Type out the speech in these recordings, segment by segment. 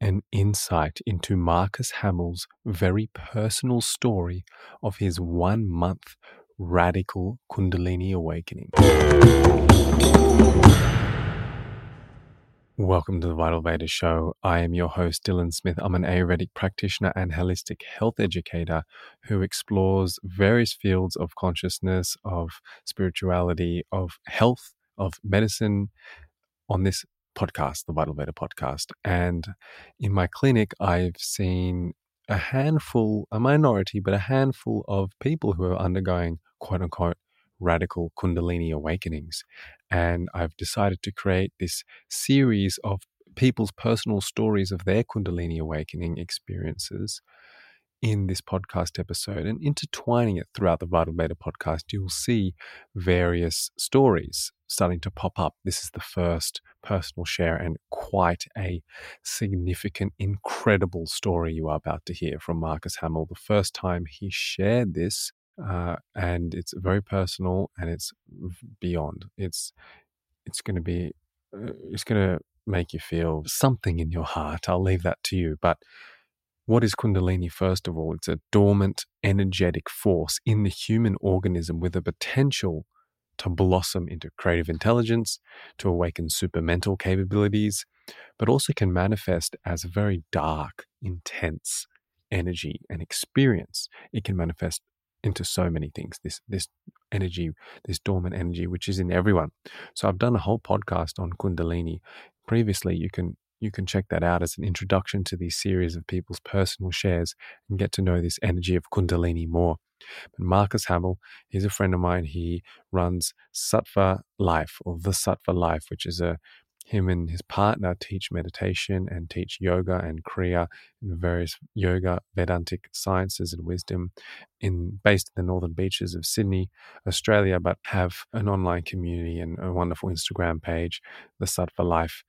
an insight into Marcus Hamill's very personal story of his one month radical Kundalini awakening. Welcome to the Vital Veda Show. I am your host, Dylan Smith. I'm an Ayurvedic practitioner and holistic health educator who explores various fields of consciousness, of spirituality, of health, of medicine on this podcast, the Vital Veda podcast. And in my clinic, I've seen a handful, a minority, but a handful of people who are undergoing quote unquote radical Kundalini awakenings. And I've decided to create this series of people's personal stories of their Kundalini awakening experiences in this podcast episode and intertwining it throughout the Vital Beta podcast, you'll see various stories starting to pop up. This is the first personal share and quite a significant, incredible story you are about to hear from Marcus Hamill. The first time he shared this, uh, and it's very personal and it's beyond. It's it's going to be uh, it's going to make you feel something in your heart. I'll leave that to you, but what is Kundalini, first of all? It's a dormant, energetic force in the human organism with a potential to blossom into creative intelligence, to awaken supermental capabilities, but also can manifest as a very dark, intense energy and experience. It can manifest into so many things. This this energy, this dormant energy, which is in everyone. So I've done a whole podcast on Kundalini. Previously, you can you can check that out as an introduction to these series of people's personal shares and get to know this energy of Kundalini more. But Marcus Hamill, he's a friend of mine. He runs Sattva Life or the Sattva Life, which is a him and his partner teach meditation and teach yoga and kriya and various yoga Vedantic sciences and wisdom in based in the northern beaches of Sydney, Australia, but have an online community and a wonderful Instagram page, the Sattva Life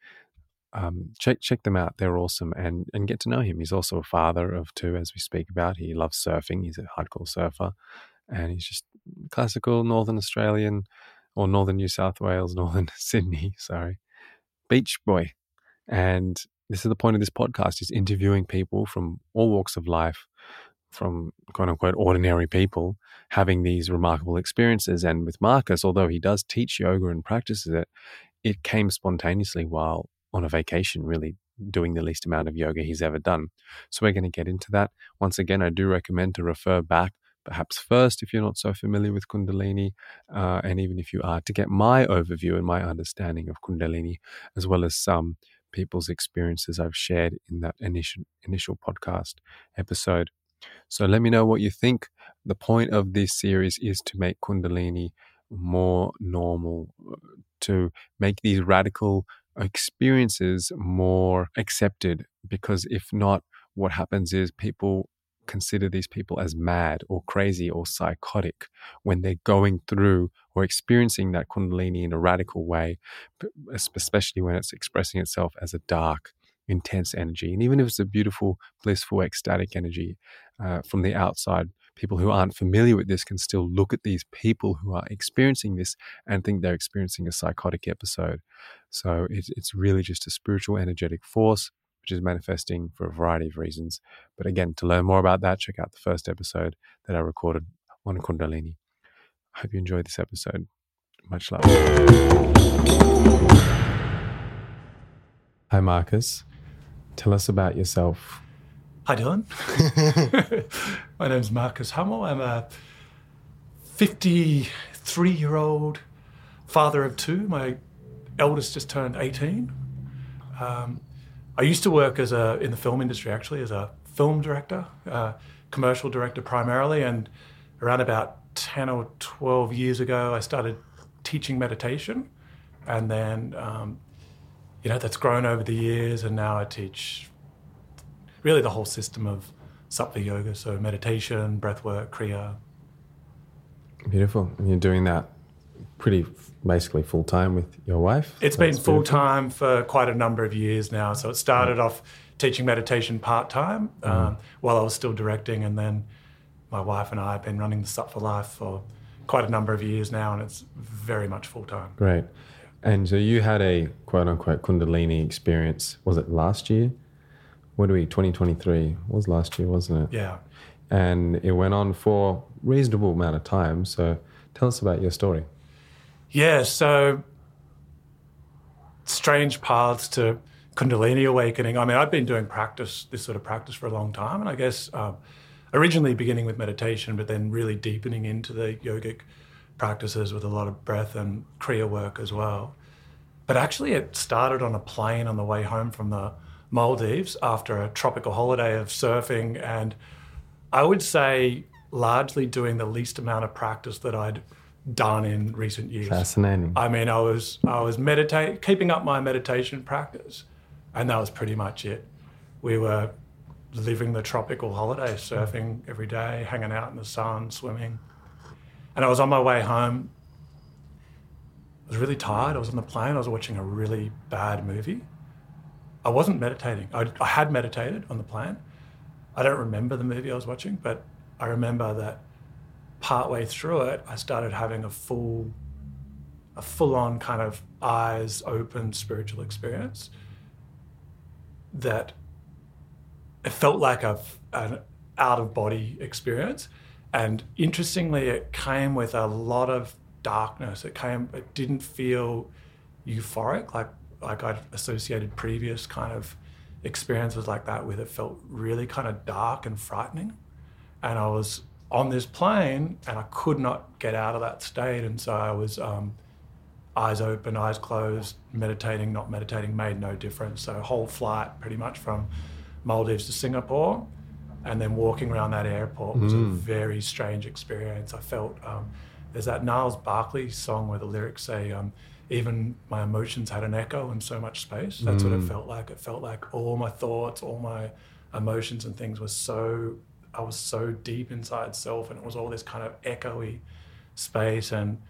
um, check check them out. They're awesome, and and get to know him. He's also a father of two, as we speak about. He loves surfing. He's a hardcore surfer, and he's just classical Northern Australian or Northern New South Wales, Northern Sydney. Sorry, beach boy. And this is the point of this podcast: is interviewing people from all walks of life, from quote unquote ordinary people having these remarkable experiences. And with Marcus, although he does teach yoga and practices it, it came spontaneously while on a vacation, really doing the least amount of yoga he's ever done. So we're going to get into that. Once again, I do recommend to refer back, perhaps first, if you're not so familiar with Kundalini, uh, and even if you are, to get my overview and my understanding of Kundalini, as well as some people's experiences I've shared in that initial initial podcast episode. So let me know what you think. The point of this series is to make Kundalini more normal, uh, to make these radical experiences more accepted because if not, what happens is people consider these people as mad or crazy or psychotic when they're going through or experiencing that kundalini in a radical way, especially when it's expressing itself as a dark, intense energy. And even if it's a beautiful, blissful, ecstatic energy uh, from the outside, people who aren't familiar with this can still look at these people who are experiencing this and think they're experiencing a psychotic episode. So it's, it's really just a spiritual, energetic force which is manifesting for a variety of reasons. But again, to learn more about that, check out the first episode that I recorded on Kundalini. I hope you enjoyed this episode. Much love. Hi, Marcus. Tell us about yourself. Hi, Dylan. My name is Marcus Hummel. I'm a 53 year old father of two. My eldest just turned 18. Um, I used to work as a in the film industry actually as a film director, uh, commercial director primarily, and around about 10 or 12 years ago, I started teaching meditation, and then um, you know that's grown over the years, and now I teach really the whole system of sattva yoga, so meditation, breath work, kriya. Beautiful. And you're doing that pretty basically full time with your wife? It's That's been full time for quite a number of years now. So it started mm. off teaching meditation part time mm. um, while I was still directing, and then my wife and I have been running the Sattva Life for quite a number of years now, and it's very much full time. Great. And so you had a quote unquote Kundalini experience, was it last year? What do we, 2023 was last year, wasn't it? Yeah. And it went on for reasonable amount of time. So tell us about your story. Yeah, so strange paths to Kundalini awakening. I mean, I've been doing practice, this sort of practice for a long time, and I guess um, originally beginning with meditation, but then really deepening into the yogic practices with a lot of breath and Kriya work as well. But actually, it started on a plane on the way home from the Maldives after a tropical holiday of surfing, and I would say largely doing the least amount of practice that I'd done in recent years. Fascinating. I mean, I was I was meditate keeping up my meditation practice, and that was pretty much it. We were living the tropical holiday, surfing every day, hanging out in the sun, swimming. And I was on my way home. I was really tired. I was on the plane. I was watching a really bad movie. I wasn't meditating. I, I had meditated on the plane. I don't remember the movie I was watching, but I remember that partway through it, I started having a full, a full-on kind of eyes open spiritual experience. That it felt like a, an out-of-body experience, and interestingly, it came with a lot of darkness. It came. It didn't feel euphoric like like I'd associated previous kind of experiences like that with. It felt really kind of dark and frightening, and I was on this plane and I could not get out of that state. And so I was um, eyes open, eyes closed, meditating, not meditating made no difference. So whole flight pretty much from Maldives to Singapore and then walking around that airport was Mm. a very strange experience. I felt um, there's that Niles Barkley song where the lyrics say, um, even my emotions had an echo in so much space. That's what it Mm. felt like. It felt like all my thoughts, all my emotions and things were so I was so deep inside self, and it was all this kind of echoey space. And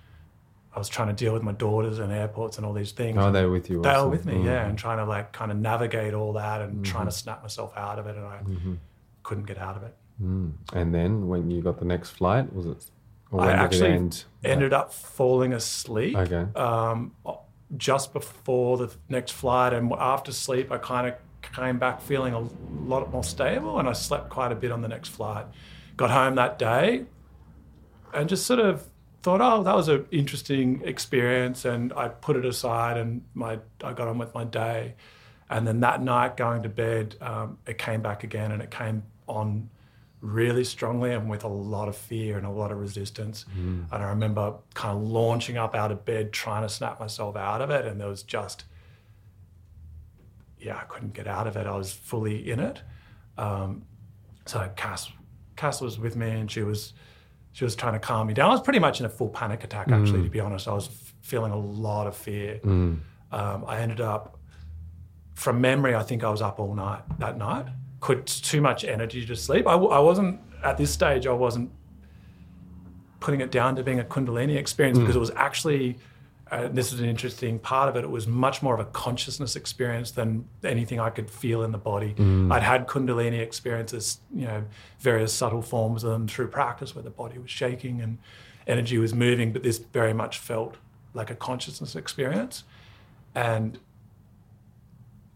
I was trying to deal with my daughters and airports and all these things. Oh, they were with you. they were with me, Mm. yeah, and trying to like kind of navigate all that and trying to snap myself out of it, and I Mm-hmm. couldn't get out of it. Mm. And then when you got the next flight, was it? I actually end? Ended up falling asleep Okay. um, just before the next flight, and after sleep, I kind of came back feeling a lot more stable, and I slept quite a bit on the next flight. Got home that day, and just sort of thought, oh, that was an interesting experience, and I put it aside, and my I got on with my day, and then that night going to bed, um, it came back again, and it came on really strongly and with a lot of fear and a lot of resistance. And I remember kind of launching up out of bed, trying to snap myself out of it, and there was just, yeah, I couldn't get out of it. I was fully in it. Um, so Cass, Cass was with me, and she was, she was trying to calm me down. I was pretty much in a full panic attack, actually, to be honest. I was f- feeling a lot of fear. Um, I ended up, from memory, I think I was up all night that night. Could too much energy to sleep. I, w- I wasn't at this stage. I wasn't putting it down to being a Kundalini experience because it was actually. Uh, this is an interesting part of it. It was much more of a consciousness experience than anything I could feel in the body. I'd had Kundalini experiences, you know, various subtle forms of them through practice where the body was shaking and energy was moving, but this very much felt like a consciousness experience. And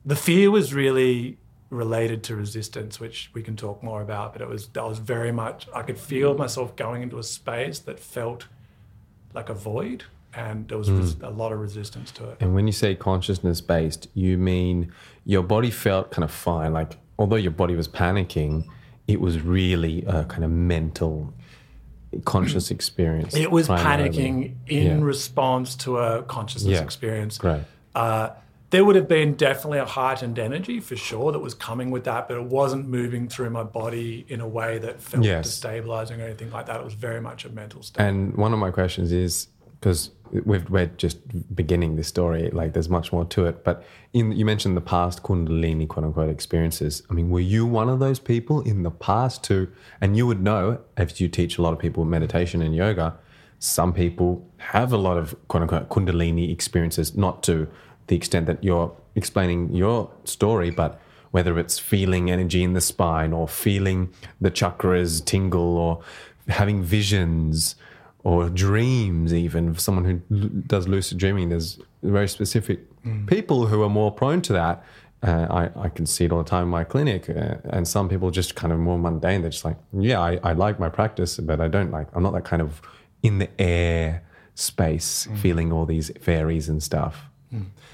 the fear was really related to resistance, which we can talk more about. But it was that was very much I could feel myself going into a space that felt like a void, and there was res- a lot of resistance to it. And when you say consciousness based, you mean your body felt kind of fine. Like, although your body was panicking, it was really a kind of mental, conscious experience. It was primarily. panicking in Yeah. response to a consciousness Yeah. experience. Great. Uh, there would have been definitely a heightened energy for sure that was coming with that, but it wasn't moving through my body in a way that felt Yes. destabilizing or anything like that. It was very much a mental state. And one of my questions is because we've, we're just beginning this story, like there's much more to it. But in you mentioned the past Kundalini quote unquote experiences. I mean, were you one of those people in the past too? And you would know if you teach a lot of people meditation and yoga. Some people have a lot of quote unquote Kundalini experiences, not to the extent that you're explaining your story, but whether it's feeling energy in the spine or feeling the chakras tingle or having visions or dreams even someone who l- does lucid dreaming there's very specific people who are more prone to that Uh, I, I can see it all the time in my clinic. Uh, and some people just kind of more mundane. They're just like, yeah, I, I like my practice, but I don't like, I'm not that kind of in the air space Mm. feeling all these fairies and stuff.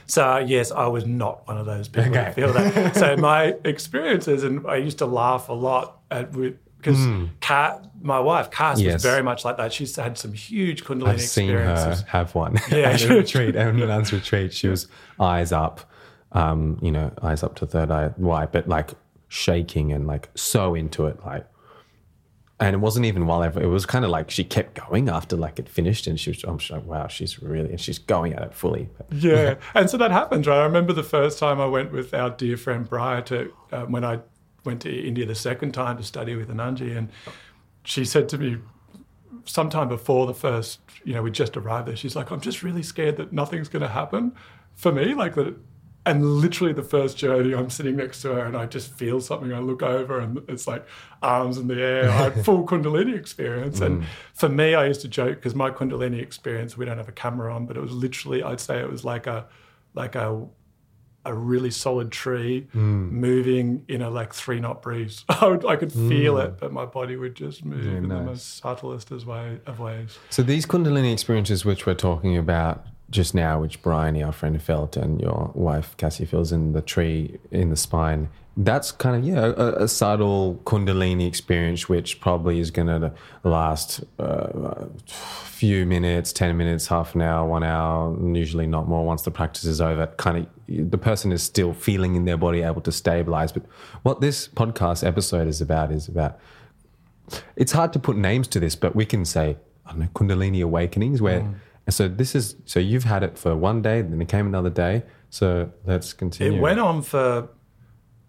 So yes, I was not one of those people Okay. feel that. so my experiences, and I used to laugh a lot at because Kat, my wife, Cass. Yes. was very much like that. She's had some huge Kundalini I've seen her have one Yeah. at a retreat, at Nunan's retreat. She was eyes up, um, you know, eyes up to third eye wide, but like shaking and like so into it, like. And it wasn't even while ever. It was kind of like she kept going after like it finished, and she was. I'm like, wow, she's really, and she's going at it fully. Yeah, and so that happens, right? I remember the first time I went with our dear friend Briar to uh, when I went to India the second time to study with Ananji, and she said to me sometime before the first, you know, we just arrived there. She's like, "I'm just really scared that nothing's going to happen for me, like that." And literally, the first journey, I'm sitting next to her, and I just feel something. I look over, and it's like arms in the air. I had full Kundalini experience, and mm. for me, I used to joke because my Kundalini experience, we don't have a camera on, but it was literally, I'd say it was like a, like a, a really solid tree mm. moving in a like three knot breeze. I, would, I could feel mm. it, but my body would just move in the most subtlest as way of ways. So these Kundalini experiences, which we're talking about just now, which Brian, our friend, felt, and your wife Cassie feels in the tree in the spine. That's kind of yeah, a, a subtle Kundalini experience, which probably is going to last uh, a few minutes, ten minutes, half an hour, one hour, usually not more. Once the practice is over, kind of the person is still feeling in their body, able to stabilize. But what this podcast episode is about is about it's hard to put names to this, but we can say I don't know Kundalini awakenings. Where and so this is so you've had it for one day, then it came another day. So let's continue. It went on for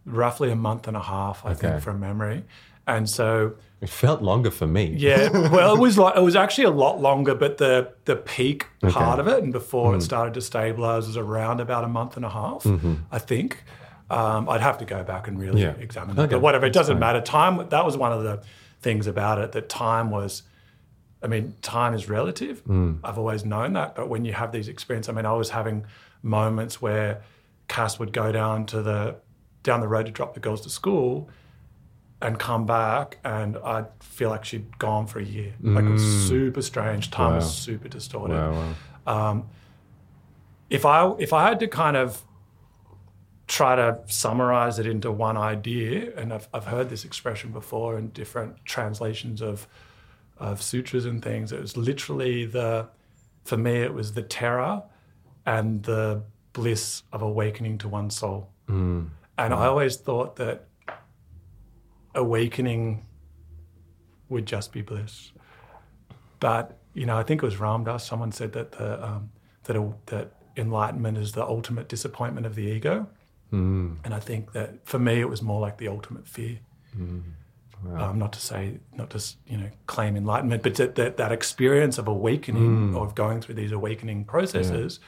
roughly a month and a half, I Okay. think, from memory. And so, It felt longer for me. yeah, well, it was like it was actually a lot longer, but the the peak part of it and before it started to stabilize was around about a month and a half, I think. Um, I'd have to go back and really Yeah. examine that. Okay, But whatever, it doesn't matter. Time that was one of the things about it that time was. I mean, time is relative. Hmm. I've always known that, but when you have these experiences, I mean, I was having moments where Cass would go down to the down the road to drop the girls to school, and come back, and I'd feel like she'd gone for a year. Like it was hmm. super strange. Time Wow. was super distorted. Wow, wow. Um, if I if I had to kind of try to summarize it into one idea, and I've, I've heard this expression before in different translations of of sutras and things. It was literally the, for me, it was the terror and the bliss of awakening to one's soul. Mm. And I always thought that awakening would just be bliss. But you know, I think it was Ramdas. Someone said that the um, that a, that enlightenment is the ultimate disappointment of the ego. Mm. And I think that for me, it was more like the ultimate fear. Mm. Um, not to say, not to you know, claim enlightenment, but that that, that experience of awakening, hmm. of going through these awakening processes,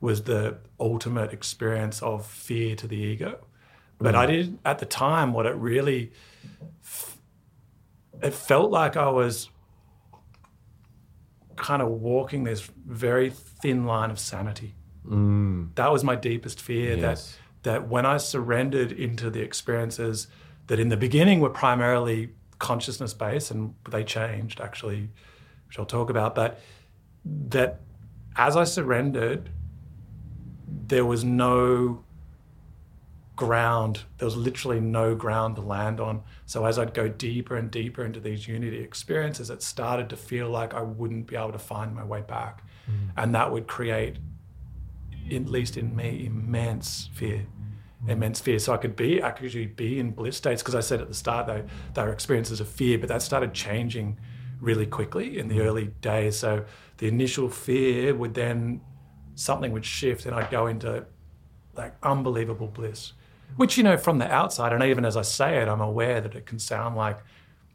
was the ultimate experience of fear to the ego. Hmm. But I did at the time what it really, it felt like I was kind of walking this very thin line of sanity. Hmm. That was my deepest fear. Yes. That that when I surrendered into the experiences that in the beginning were primarily consciousness based and they changed actually, which I'll talk about, but that as I surrendered, there was no ground. There was literally no ground to land on. So as I'd go deeper and deeper into these unity experiences, it started to feel like I wouldn't be able to find my way back. Mm. And that would create, at least in me, immense fear. Mm-hmm. Immense fear. So I could be I could actually be in bliss states because I said at the start they they were experiences of fear, but that started changing really quickly in the mm-hmm. early days. So the initial fear would then something would shift and I'd go into like unbelievable bliss. Which, you know, from the outside, and even as I say it, I'm aware that it can sound like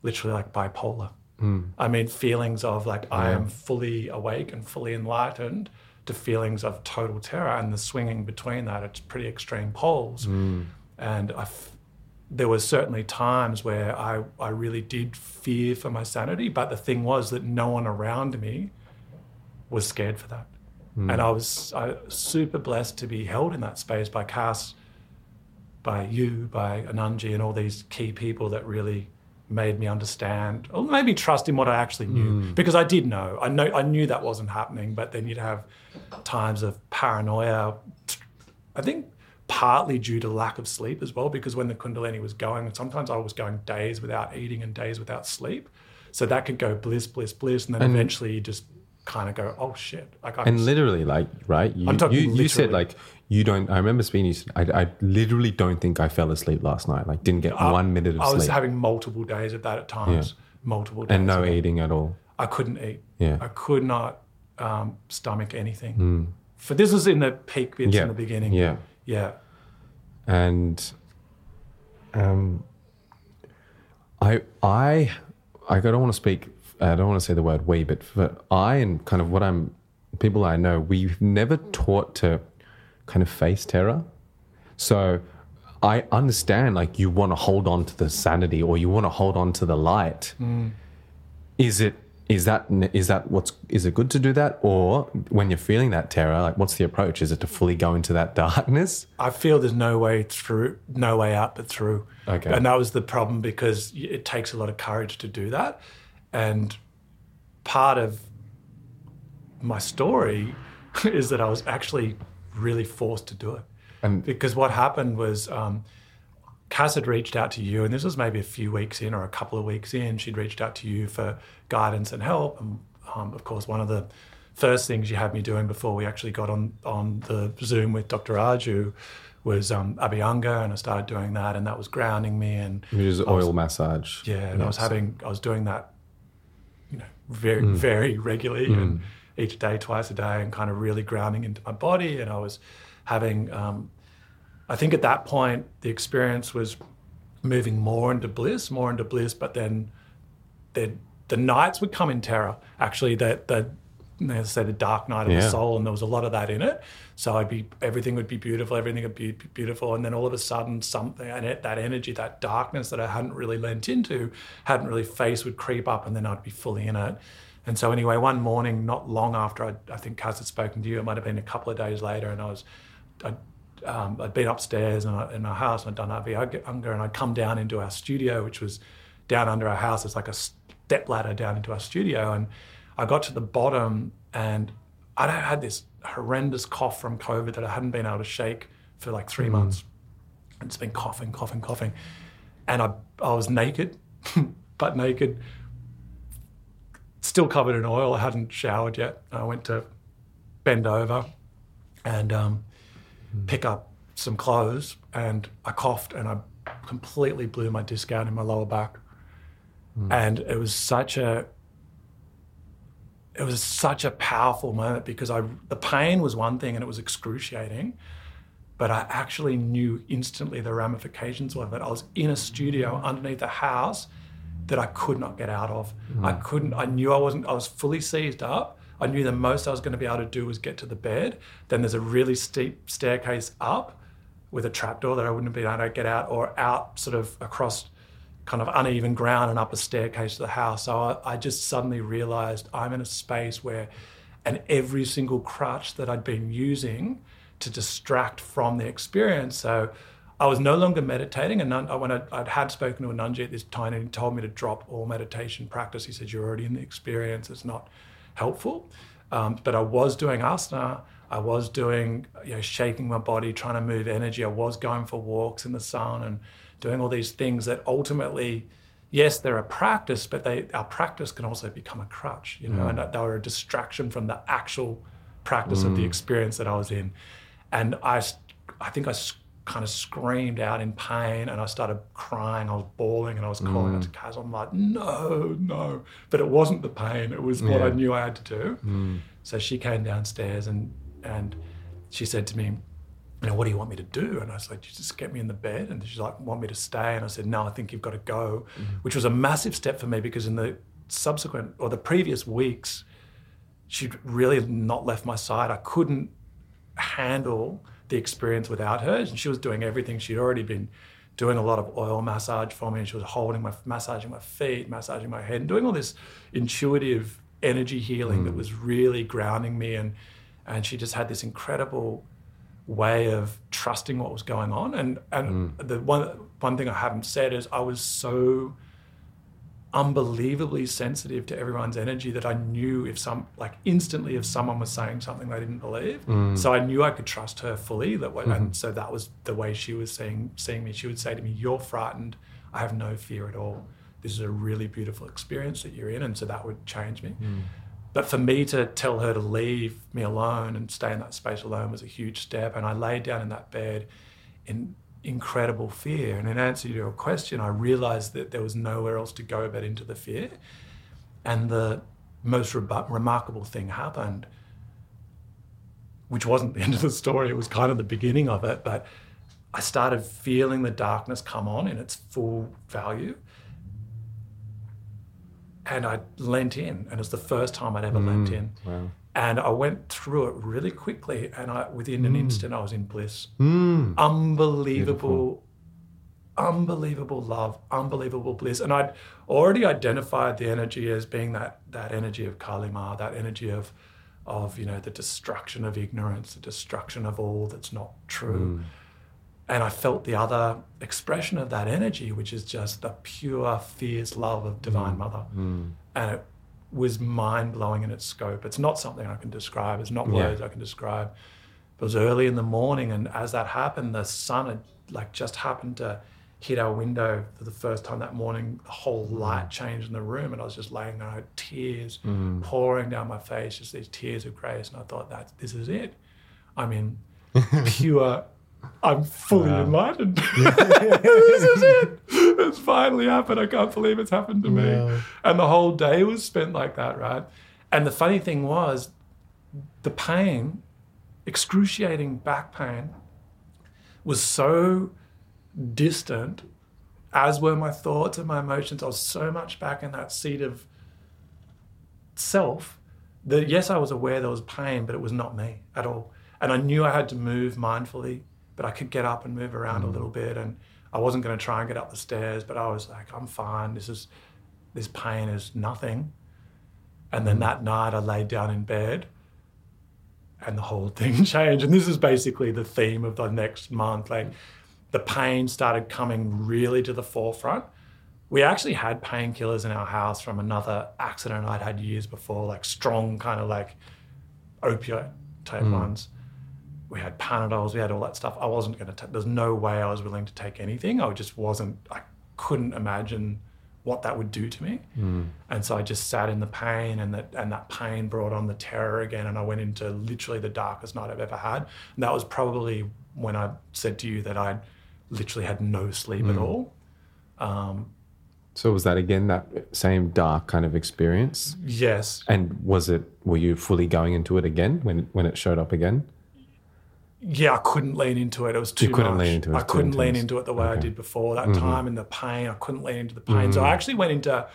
literally like bipolar. Mm. I mean, feelings of like I am fully awake and fully enlightened to feelings of total terror and the swinging between that. It's pretty extreme poles. Hmm. And I f- there were certainly times where I, I really did fear for my sanity, but the thing was that no one around me was scared for that. Hmm. And I was I, super blessed to be held in that space by Cass by you, by Ananji, and all these key people that really made me understand or maybe trust in what I actually knew hmm. because I did know. I know I knew that wasn't happening, but then you'd have times of paranoia. I think partly due to lack of sleep as well, because when the Kundalini was going, sometimes I was going days without eating and days without sleep. So that could go bliss, bliss, bliss, and then And- eventually you just kind of go, oh shit! Like I And literally, like, right? You, I'm talking you, you said, like, you don't. I remember speaking, to you I, I literally don't think I fell asleep last night. Like, didn't get I- one minute of sleep. I was sleep. having multiple days of that at times, multiple days. and no eating at all. I couldn't eat. Yeah. I could not um, stomach anything. For this was in the peak bits. Yeah. in the beginning. Yeah. Yeah. and um, I I I don't want to speak. I don't want to say the word we, but for I and kind of what I'm people I know, we've never taught to kind of face terror. So I understand like you want to hold on to the sanity or you want to hold on to the light. Mm. Is it is that is that what's is it good to do that or when you're feeling that terror like what's the approach is it to fully go into that darkness I feel there's no way through, no way out but through. Okay. And that was the problem because it takes a lot of courage to do that. And part of my story is that I was actually really forced to do it. And- because what happened was um, Cass had reached out to you, and this was maybe a few weeks in or a couple of weeks in. She'd reached out to you for guidance and help. And um, of course, one of the first things you had me doing before we actually got on on the Zoom with Dr. Arju was um, Abhyanga, and I started doing that, and that was grounding me. And Which is oil massage. yeah, and I was having, I was doing that, you know, very, Mm. very regularly, and each day, twice a day, and kind of really grounding into my body. And I was having, um, I think at that point, the experience was moving more into bliss, more into bliss. But then, the the nights would come in terror. Actually, that the they say the dark night of Yeah. the soul, and there was a lot of that in it. So I'd be everything would be beautiful, everything would be beautiful, and then all of a sudden something and it, that energy, that darkness that I hadn't really lent into, hadn't really faced, would creep up, and then I'd be fully in it. And so anyway, one morning, not long after I, I think Kaz had spoken to you, it might have been a couple of days later, and I was, I'd, um, I'd been upstairs in, our- in our house and I'd done Abhyanga, and I'd come down into our studio, which was down under our house. It's like a step ladder down into our studio, and I got to the bottom, and I had this horrendous cough from COVID that I hadn't been able to shake for like three months. And it's been coughing, coughing, coughing, and I I was naked, butt naked, still covered in oil. I hadn't showered yet. I went to bend over and um, hmm. pick up some clothes, and I coughed and I completely blew my disc out in my lower back. Hmm. And it was such a it was such a powerful moment because I the pain was one thing and it was excruciating, but I actually knew instantly the ramifications of it. I was in a studio hmm. underneath a house that I could not get out of. I mm. couldn't. I knew I wasn't. I was fully seized up. I knew the most I was going to be able to do was get to the bed. Then there's a really steep staircase up with a trapdoor that I wouldn't have been able to get out, or out sort of across kind of uneven ground and up a staircase to the house. So I, I just suddenly realized I'm in a space where, and every single crutch that I'd been using to distract from the experience. So I was no longer meditating. And when I, I'd had spoken to Ananji at this time, and he told me to drop all meditation practice. He said, You're already in the experience, it's not helpful. Um, but I was doing asana. I was doing, you know, shaking my body, trying to move energy. I was going for walks in the sun and doing all these things that ultimately, yes, they're a practice, but they our practice can also become a crutch, you know, and they were a distraction from the actual practice of the experience that I was in. And I, I think I kind of screamed out in pain and I started crying. I was bawling and I was calling out to mm. Kaz. I'm like, no, no. But it wasn't the pain. It was what I knew I had to do. Mm. So she came downstairs and and she said to me, you know, what do you want me to do? And I was like, you just get me in the bed. And she's like, want me to stay? And I said, no, I think you've got to go, mm-hmm. which was a massive step for me because in the subsequent or the previous weeks, she'd really not left my side. I couldn't handle the experience without her. And she was doing everything. She'd already been doing a lot of oil massage for me. And she was holding my, massaging my feet, massaging my head, and doing all this intuitive energy healing that mm. was really grounding me. And, and she just had this incredible way of trusting what was going on. And and mm. the one one thing I haven't said is I was so unbelievably sensitive to everyone's energy that I knew if some like instantly if someone was saying something they didn't believe. Mm. So I knew I could trust her fully. That way, and mm-hmm. so that was the way she was seeing seeing me. She would say to me, "You're frightened. I have no fear at all. This is a really beautiful experience that you're in," and so that would change me. Mm. But for me to tell her to leave me alone and stay in that space alone was a huge step. And I laid down in that bed in incredible fear. And in answer to your question, I realized that there was nowhere else to go but into the fear. And the most rebu- remarkable thing happened, which wasn't the end of the story, it was kind of the beginning of it. But I started feeling the darkness come on in its full value. And I leant in, and it was the first time I'd ever leant mm, in. Wow. And I went through it really quickly, and I within an mm. instant I was in bliss. Mm. Unbelievable, unbelievable love, unbelievable bliss. And I'd already identified the energy as being that that energy of Kalima, that energy of of you know the destruction of ignorance, the destruction of all that's not true. Mm. And I felt the other expression of that energy, which is just the pure, fierce love of Divine mm. Mother. And it was mind blowing in its scope. It's not something I can describe, it's not Yeah. words I can describe. It was early in the morning, and as that happened, the sun had like just happened to hit our window for the first time that morning. The whole mm. light changed in the room, and I was just laying there, I had tears mm. pouring down my face, just these tears of grace. And I thought, that this is it. I'm in pure. I'm fully Wow. enlightened. this is it. It's finally happened. I can't believe it's happened to me. Wow. And the whole day was spent like that, right? And the funny thing was, the pain, excruciating back pain, was so distant, as were my thoughts and my emotions. I was so much back in that seat of self that, yes, I was aware there was pain, but it was not me at all. And I knew I had to move mindfully, but I could get up and move around a mm. little bit. And I wasn't going to try and get up the stairs, but I was like, I'm fine. This is, this pain is nothing. And then mm. that night I laid down in bed and the whole thing changed. And this is basically the theme of the next month. Like the pain started coming really to the forefront. We actually had painkillers in our house from another accident I'd had years before, like strong kind of like opioid type mm. ones. We had Panadols, we had all that stuff. I wasn't going to take, there's no way I was willing to take anything. I just wasn't, I couldn't imagine what that would do to me. And so I just sat in the pain and that and that pain brought on the terror again and I went into literally the darkest night I've ever had. And that was probably when I said to you that I literally had no sleep at all. Um, So was that again that same dark kind of experience? yes. And was it? Were you fully going into it again when when it showed up again? Yeah, I couldn't lean into it. It was too couldn't much. lean into it, I couldn't lean into it the way I did before. That time and the pain, I couldn't lean into the pain. Mm-hmm. So I actually went into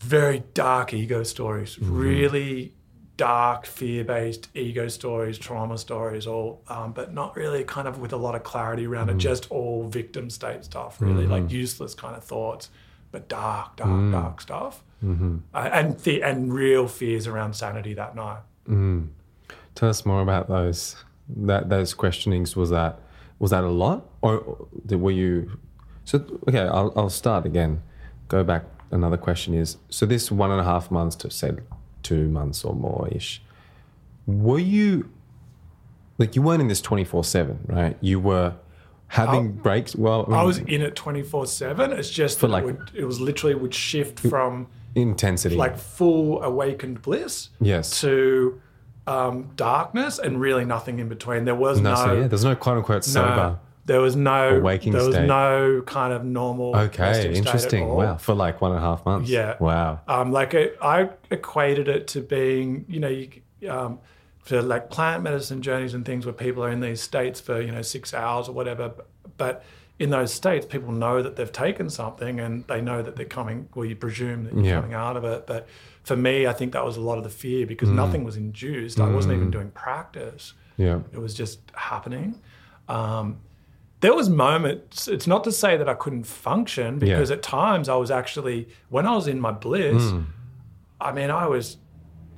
very dark ego stories, Mm-hmm. really dark, fear-based ego stories, trauma stories, all, um, but not really kind of with a lot of clarity around Mm-hmm. it. Just all victim state stuff, really like useless kind of thoughts, but dark, dark, Mm. dark stuff, mm-hmm. uh, and the, and real fears around sanity that night. Tell us more about those that those questionings. Was that was that a lot, or did, were you? So okay, I'll I'll start again. Go back. Another question is: so this one and a half months to say two months or more ish. Were you like you weren't in this twenty four seven, right? You were having breaks. Well, I um, was in it 24 7. It's just that like- it, would, it was literally would shift from intensity. like full awakened bliss yes. to um, darkness and really nothing in between. There was No, no, so yeah, there's no quote unquote no sober. there was no waking there was state. no kind of normal Okay, resting state at interesting. Wow, for like one and a half months. Yeah. Wow. Um, like it, I equated it to being, you know, you, um, for like plant medicine journeys and things where people are in these states for you know six hours or whatever. But in those states, people know that they've taken something and they know that they're coming. Well, you presume that you're Yeah. coming out of it. But for me, I think that was a lot of the fear Mm. because nothing was induced. I wasn't even doing practice. Yeah. It was just happening. Um, there was moments. It's not to say that I couldn't function because at times I was actually when I was in my bliss. Mm. I mean, I was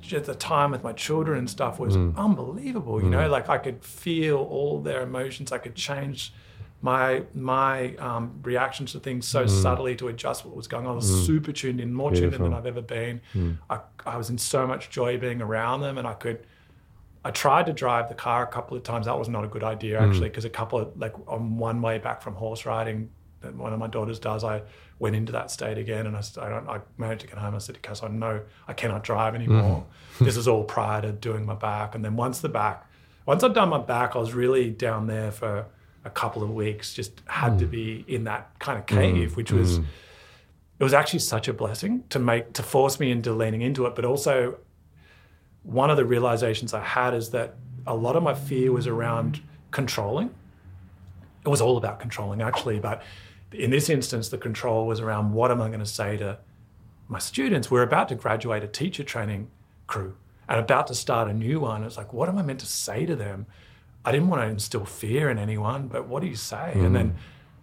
just the time with my children and stuff was unbelievable. You know, like I could feel all their emotions. I could change my my um, reactions to things so mm. subtly to adjust what was going on. I was mm. super tuned in, more tuned in than I've ever been. Mm. I, I was in so much joy being around them, and I could. I tried to drive the car a couple of times. That was not a good idea actually, because a couple of like on one way back from horse riding, that one of my daughters does, I went into that state again, and I, don't. I managed to get home. I said to Cass, I know I cannot drive anymore. this is all prior to doing my back, and then once the back, once I'd done my back, I was really down there for a couple of weeks. Just had to hmm. be in that kind of cave, hmm. which was hmm. it was actually such a blessing to make to force me into leaning into it. But also one of the realizations i had is that a lot of my fear was around controlling. It was all about controlling actually but in this instance the control was around what am i going to say to my students? We're about to graduate a teacher training crew and about to start a new one. It's like what am i meant to say to them i didn't want to instill fear in anyone but what do you say and mm. then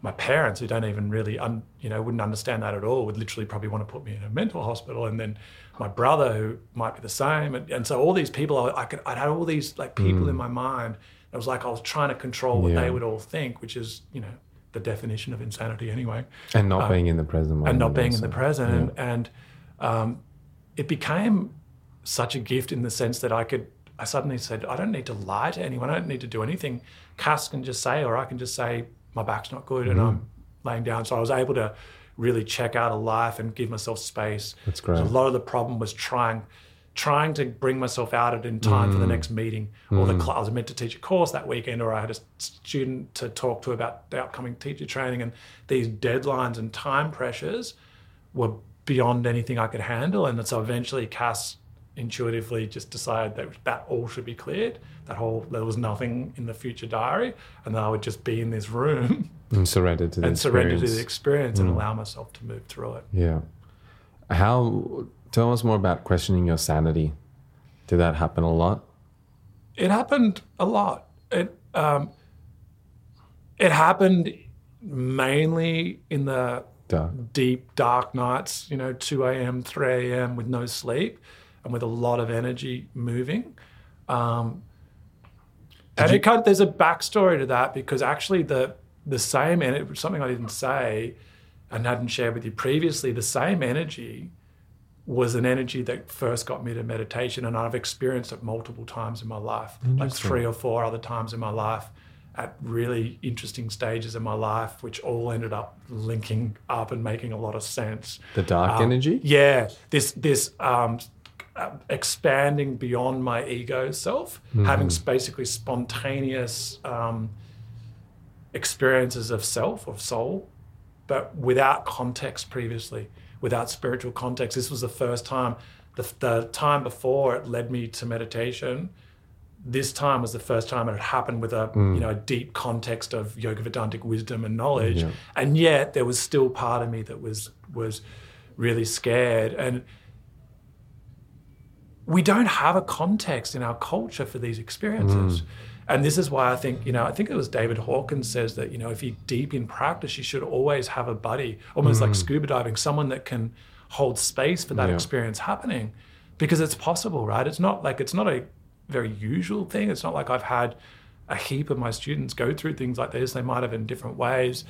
my parents who don't even really un, you know wouldn't understand that at all would literally probably want to put me in a mental hospital and then my brother who might be the same and, and so all these people I, I could I had all these like people in mm. my mind it was like I was trying to control what Yeah. they would all think which is you know the definition of insanity anyway And not uh, being in the present and not being in the also. present. And, and um, it became such a gift in the sense that I could, I suddenly said, I don't need to lie to anyone. I don't need to do anything. Cass can just say, or I can just say, my back's not good and Mm-hmm. I'm laying down. So I was able to really check out of life and give myself space. That's great. So a lot of the problem was trying trying to bring myself out at in time for Mm. the next meeting or the cl- I was meant to teach a course that weekend or I had a student to talk to about the upcoming teacher training and these deadlines and time pressures were beyond anything I could handle and so eventually Cass intuitively just decided that that all should be cleared that whole there was nothing in the future diary and that I would just be in this room And surrender to the and surrender to the experience. experience and allow myself to move through it Yeah. How? Tell us more about questioning your sanity. Did that happen a lot? it happened a lot. It um, it happened mainly in the Duh. deep dark nights. You know, two a.m., three a.m. with no sleep and with a lot of energy moving. Um, and it kind of, there's a backstory to that because actually the the same was something I didn't say and hadn't shared with you previously. The same energy was an energy that first got me to meditation, and I've experienced it multiple times in my life, like three or four other times in my life, at really interesting stages in my life, which all ended up linking up and making a lot of sense. The dark Um, energy. Yeah, this this um, uh, expanding beyond my ego self, having basically spontaneous um, experiences of self of soul, but without context previously, without spiritual context. This was the first time. The, the time before it led me to meditation. This time was the first time it had happened with a you know a deep context of yoga Vedantic wisdom and knowledge, Yeah. and yet there was still part of me that was was really scared and we don't have a context in our culture for these experiences. And this is why I think, you know, I think it was David Hawkins says that, you know, if you're deep in practice, you should always have a buddy, almost like scuba diving, someone that can hold space for that Yeah. experience happening because it's possible, right? It's not like, it's not a very usual thing. It's not like I've had a heap of my students go through things like this. They might have in different ways.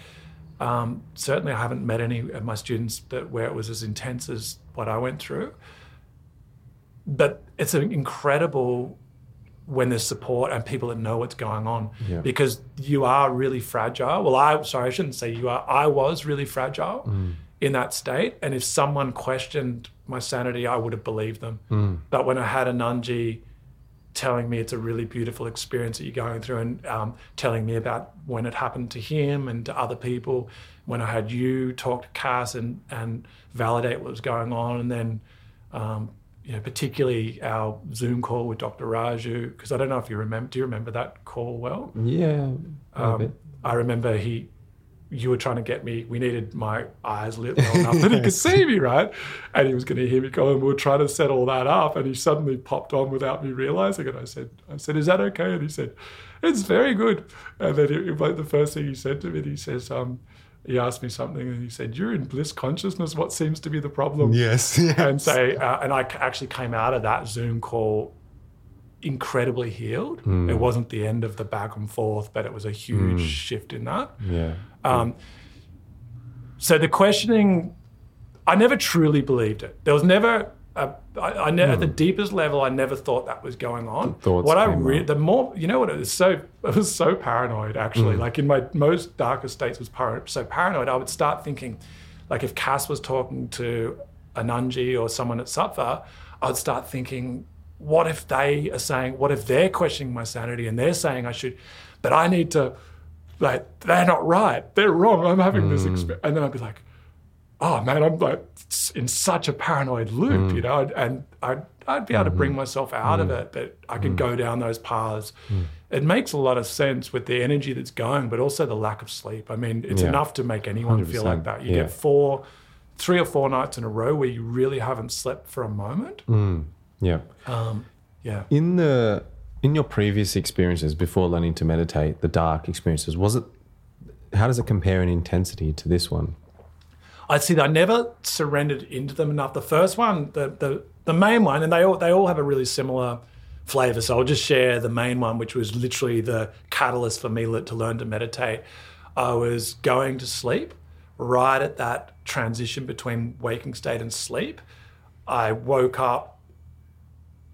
Um, certainly, I haven't met any of my students that where it was as intense as what I went through but it's an incredible when there's support and people that know what's going on. Yeah. because you are really fragile. Well i sorry i shouldn't say you are. I was really fragile in that state and if someone questioned my sanity i would have believed them. But when i had a nunji telling me it's a really beautiful experience that you're going through and um, telling me about when it happened to him and to other people when i had you talk to cass and, and validate what was going on and then um, you know, particularly our Zoom call with Dr. Raju, because I don't know if you remember. Do you remember that call well? Yeah. Um, I remember he, you were trying to get me. We needed my eyes lit well enough that he could see me, right? And he was going to hear me go, and we were trying to set all that up. And he suddenly popped on without me realizing it. I said, "I said, is that okay?" And he said, "It's very good." And then it, it, like the first thing he said to me, he says, um, he asked me something and he said, "You're in bliss consciousness. What seems to be the problem?" Yes. and say, uh, and I actually came out of that Zoom call incredibly healed. Hmm. It wasn't the end of the back and forth, but it was a huge shift in that. Yeah. Um, so the questioning, I never truly believed it. There was never. A, I, I never, at the deepest level, I never thought that was going on. Hmm. thoughts what I re- the more you know what it was so I was so paranoid actually. Hmm. Like in my most darkest states was par- so paranoid. I would start thinking, like if Cass was talking to Ananji or someone at Sattva, I'd start thinking, what if they are saying, what if they're questioning my sanity and they're saying I should, but I need to, like they're not right, they're wrong. I'm having this experience, and then I'd be like, oh man, I'm like in such a paranoid loop, mm. you know, and I'd, I'd be able to bring mm-hmm. myself out of mm. it, but I could mm. go down those paths. It makes a lot of sense with the energy that's going, but also the lack of sleep. I mean, it's Yeah. enough to make anyone feel 100%, like that. You yeah. get four, three or four nights in a row where you really haven't slept for a moment. Yeah. Um, yeah. In the in your previous experiences before learning to meditate, the dark experiences, was it how does it compare in intensity to this one? I'd see I never surrendered into them enough. The first one, the the, the main one, and they all they all have a really similar flavor. So I'll just share the main one, which was literally the catalyst for me to learn to meditate. I was going to sleep right at that transition between waking state and sleep. I woke up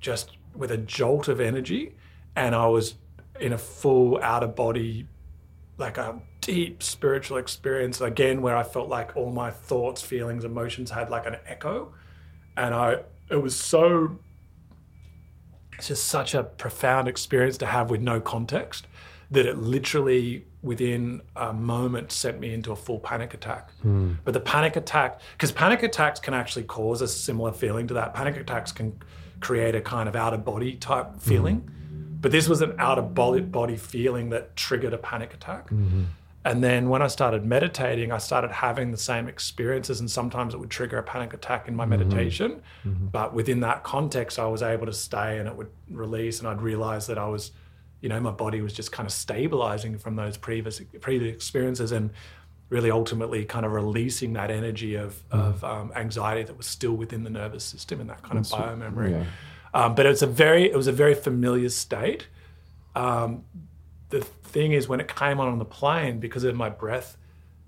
just with a jolt of energy, and I was in a full out of body like a deep spiritual experience again where I felt like all my thoughts, feelings, emotions had like an echo. And I it was so it's just such a profound experience to have with no context that it literally within a moment sent me into a full panic attack. Hmm. But the panic attack, because panic attacks can actually cause a similar feeling to that. Panic attacks can create a kind of out of body type hmm. feeling. But this was an out of body body feeling that triggered a panic attack. Mm-hmm. And then when I started meditating, I started having the same experiences, and sometimes it would trigger a panic attack in my meditation. But within that context, I was able to stay and it would release, and I'd realize that I was, you know, my body was just kind of stabilizing from those previous previous experiences and really ultimately kind of releasing that energy of, of um, anxiety that was still within the nervous system and that kind of biomemory. yeah. Um, but it's a very it was a very familiar state. Um, the thing is, when it came on on the plane, because of my breath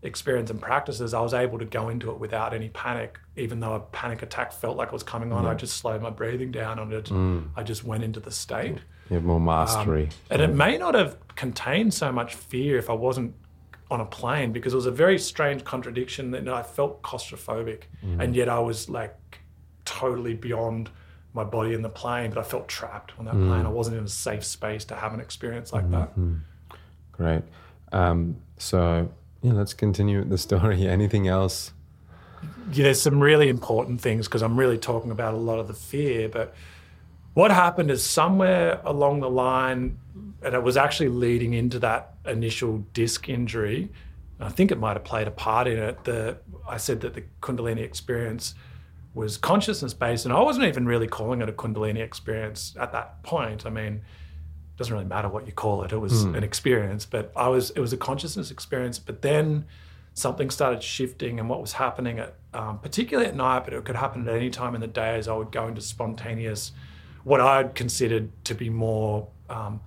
experience and practices, I was able to go into it without any panic. Even though a panic attack felt like it was coming on, I just slowed my breathing down and it, mm. I just went into the state. You have more mastery. Um, and it may not have contained so much fear if I wasn't on a plane because it was a very strange contradiction that I felt claustrophobic mm. and yet I was like totally beyond my body in the plane, but I felt trapped on that plane. I wasn't in a safe space to have an experience like that. Great. Um, so yeah, let's continue with the story. Anything else? yeah, there's some really important things because I'm really talking about a lot of the fear. But what happened is somewhere along the line, and it was actually leading into that initial disc injury. I think it might have played a part in it. The I said that the Kundalini experience was consciousness based, and I wasn't even really calling it a Kundalini experience at that point. I mean, it doesn't really matter what you call it. It was an experience, but I was it was a consciousness experience. But then something started shifting, and what was happening at um, particularly at night, but it could happen at any time in the day. As I would go into spontaneous, what I'd considered to be more um,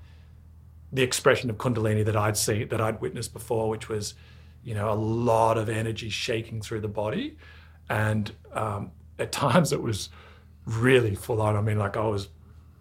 the expression of Kundalini that I'd seen that I'd witnessed before, which was you know a lot of energy shaking through the body, and um, at times it was really full on. I mean, like I was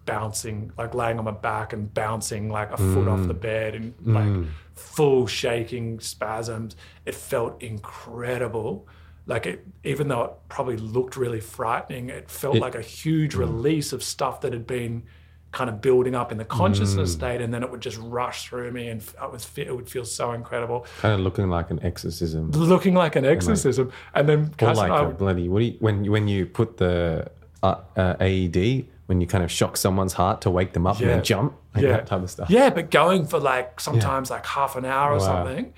bouncing, like laying on my back and bouncing like a foot off the mm. bed and like mm. full shaking spasms. It felt incredible. Like it, even though it probably looked really frightening, it felt It- like a huge mm. release of stuff that had been kind of building up in the consciousness state, and then it would just rush through me, and it was it would feel so incredible, Kind of looking like an exorcism. looking like an exorcism. And then Or like and I a bloody what do you, when you, when you put the uh, uh, AED when you kind of shock someone's heart to wake them up and then jump like Yeah. that type of stuff. Yeah, but going for like sometimes like half an hour or Wow. something.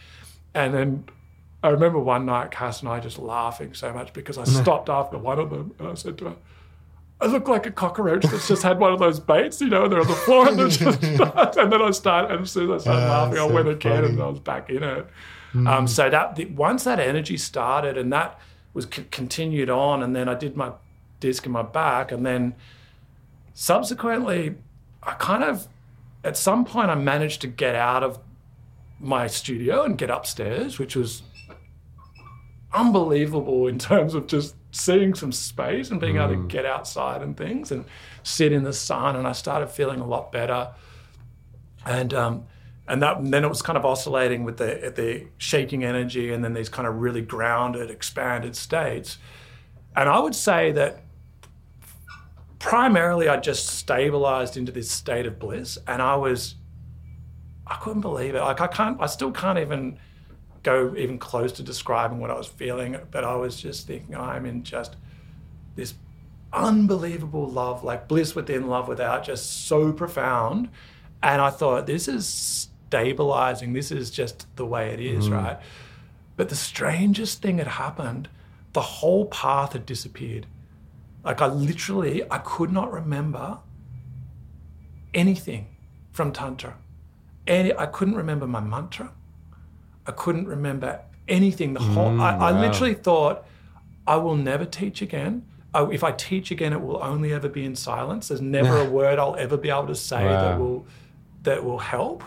And then I remember one night Cass and I just laughing so much because I stopped after one of them and I said to her, I look like a cockroach that's just had one of those baits, you know, and they're on the floor and, they're just, and then I start and as soon as I started Ah, laughing, I went again and. I was back in it. Um, so that the, once that energy started and that was c- continued on, and then I did my disc in my back, and then subsequently, I kind of at some point I managed to get out of my studio and get upstairs, which was unbelievable in terms of just seeing some space and being able to get outside and things and sit in the sun. And I started feeling a lot better. And um, and that and then it was kind of oscillating with the the shaking energy and then these kind of really grounded, expanded states. And I would say that primarily I just stabilized into this state of bliss and I was I couldn't believe it. Like I can't I still can't even go even close to describing what I was feeling, but I was just thinking I'm in just this unbelievable love, like bliss within, love without, just so profound. And I thought, this is stabilizing. This is just the way it is, mm. right? But the strangest thing had happened. The whole path had disappeared. Like I literally, I could not remember anything from Tantra. Any, I couldn't remember my mantra. I couldn't remember anything. The whole, I, I wow. literally thought, I will never teach again. I, if I teach again, it will only ever be in silence. There's never a word I'll ever be able to say that will that will help.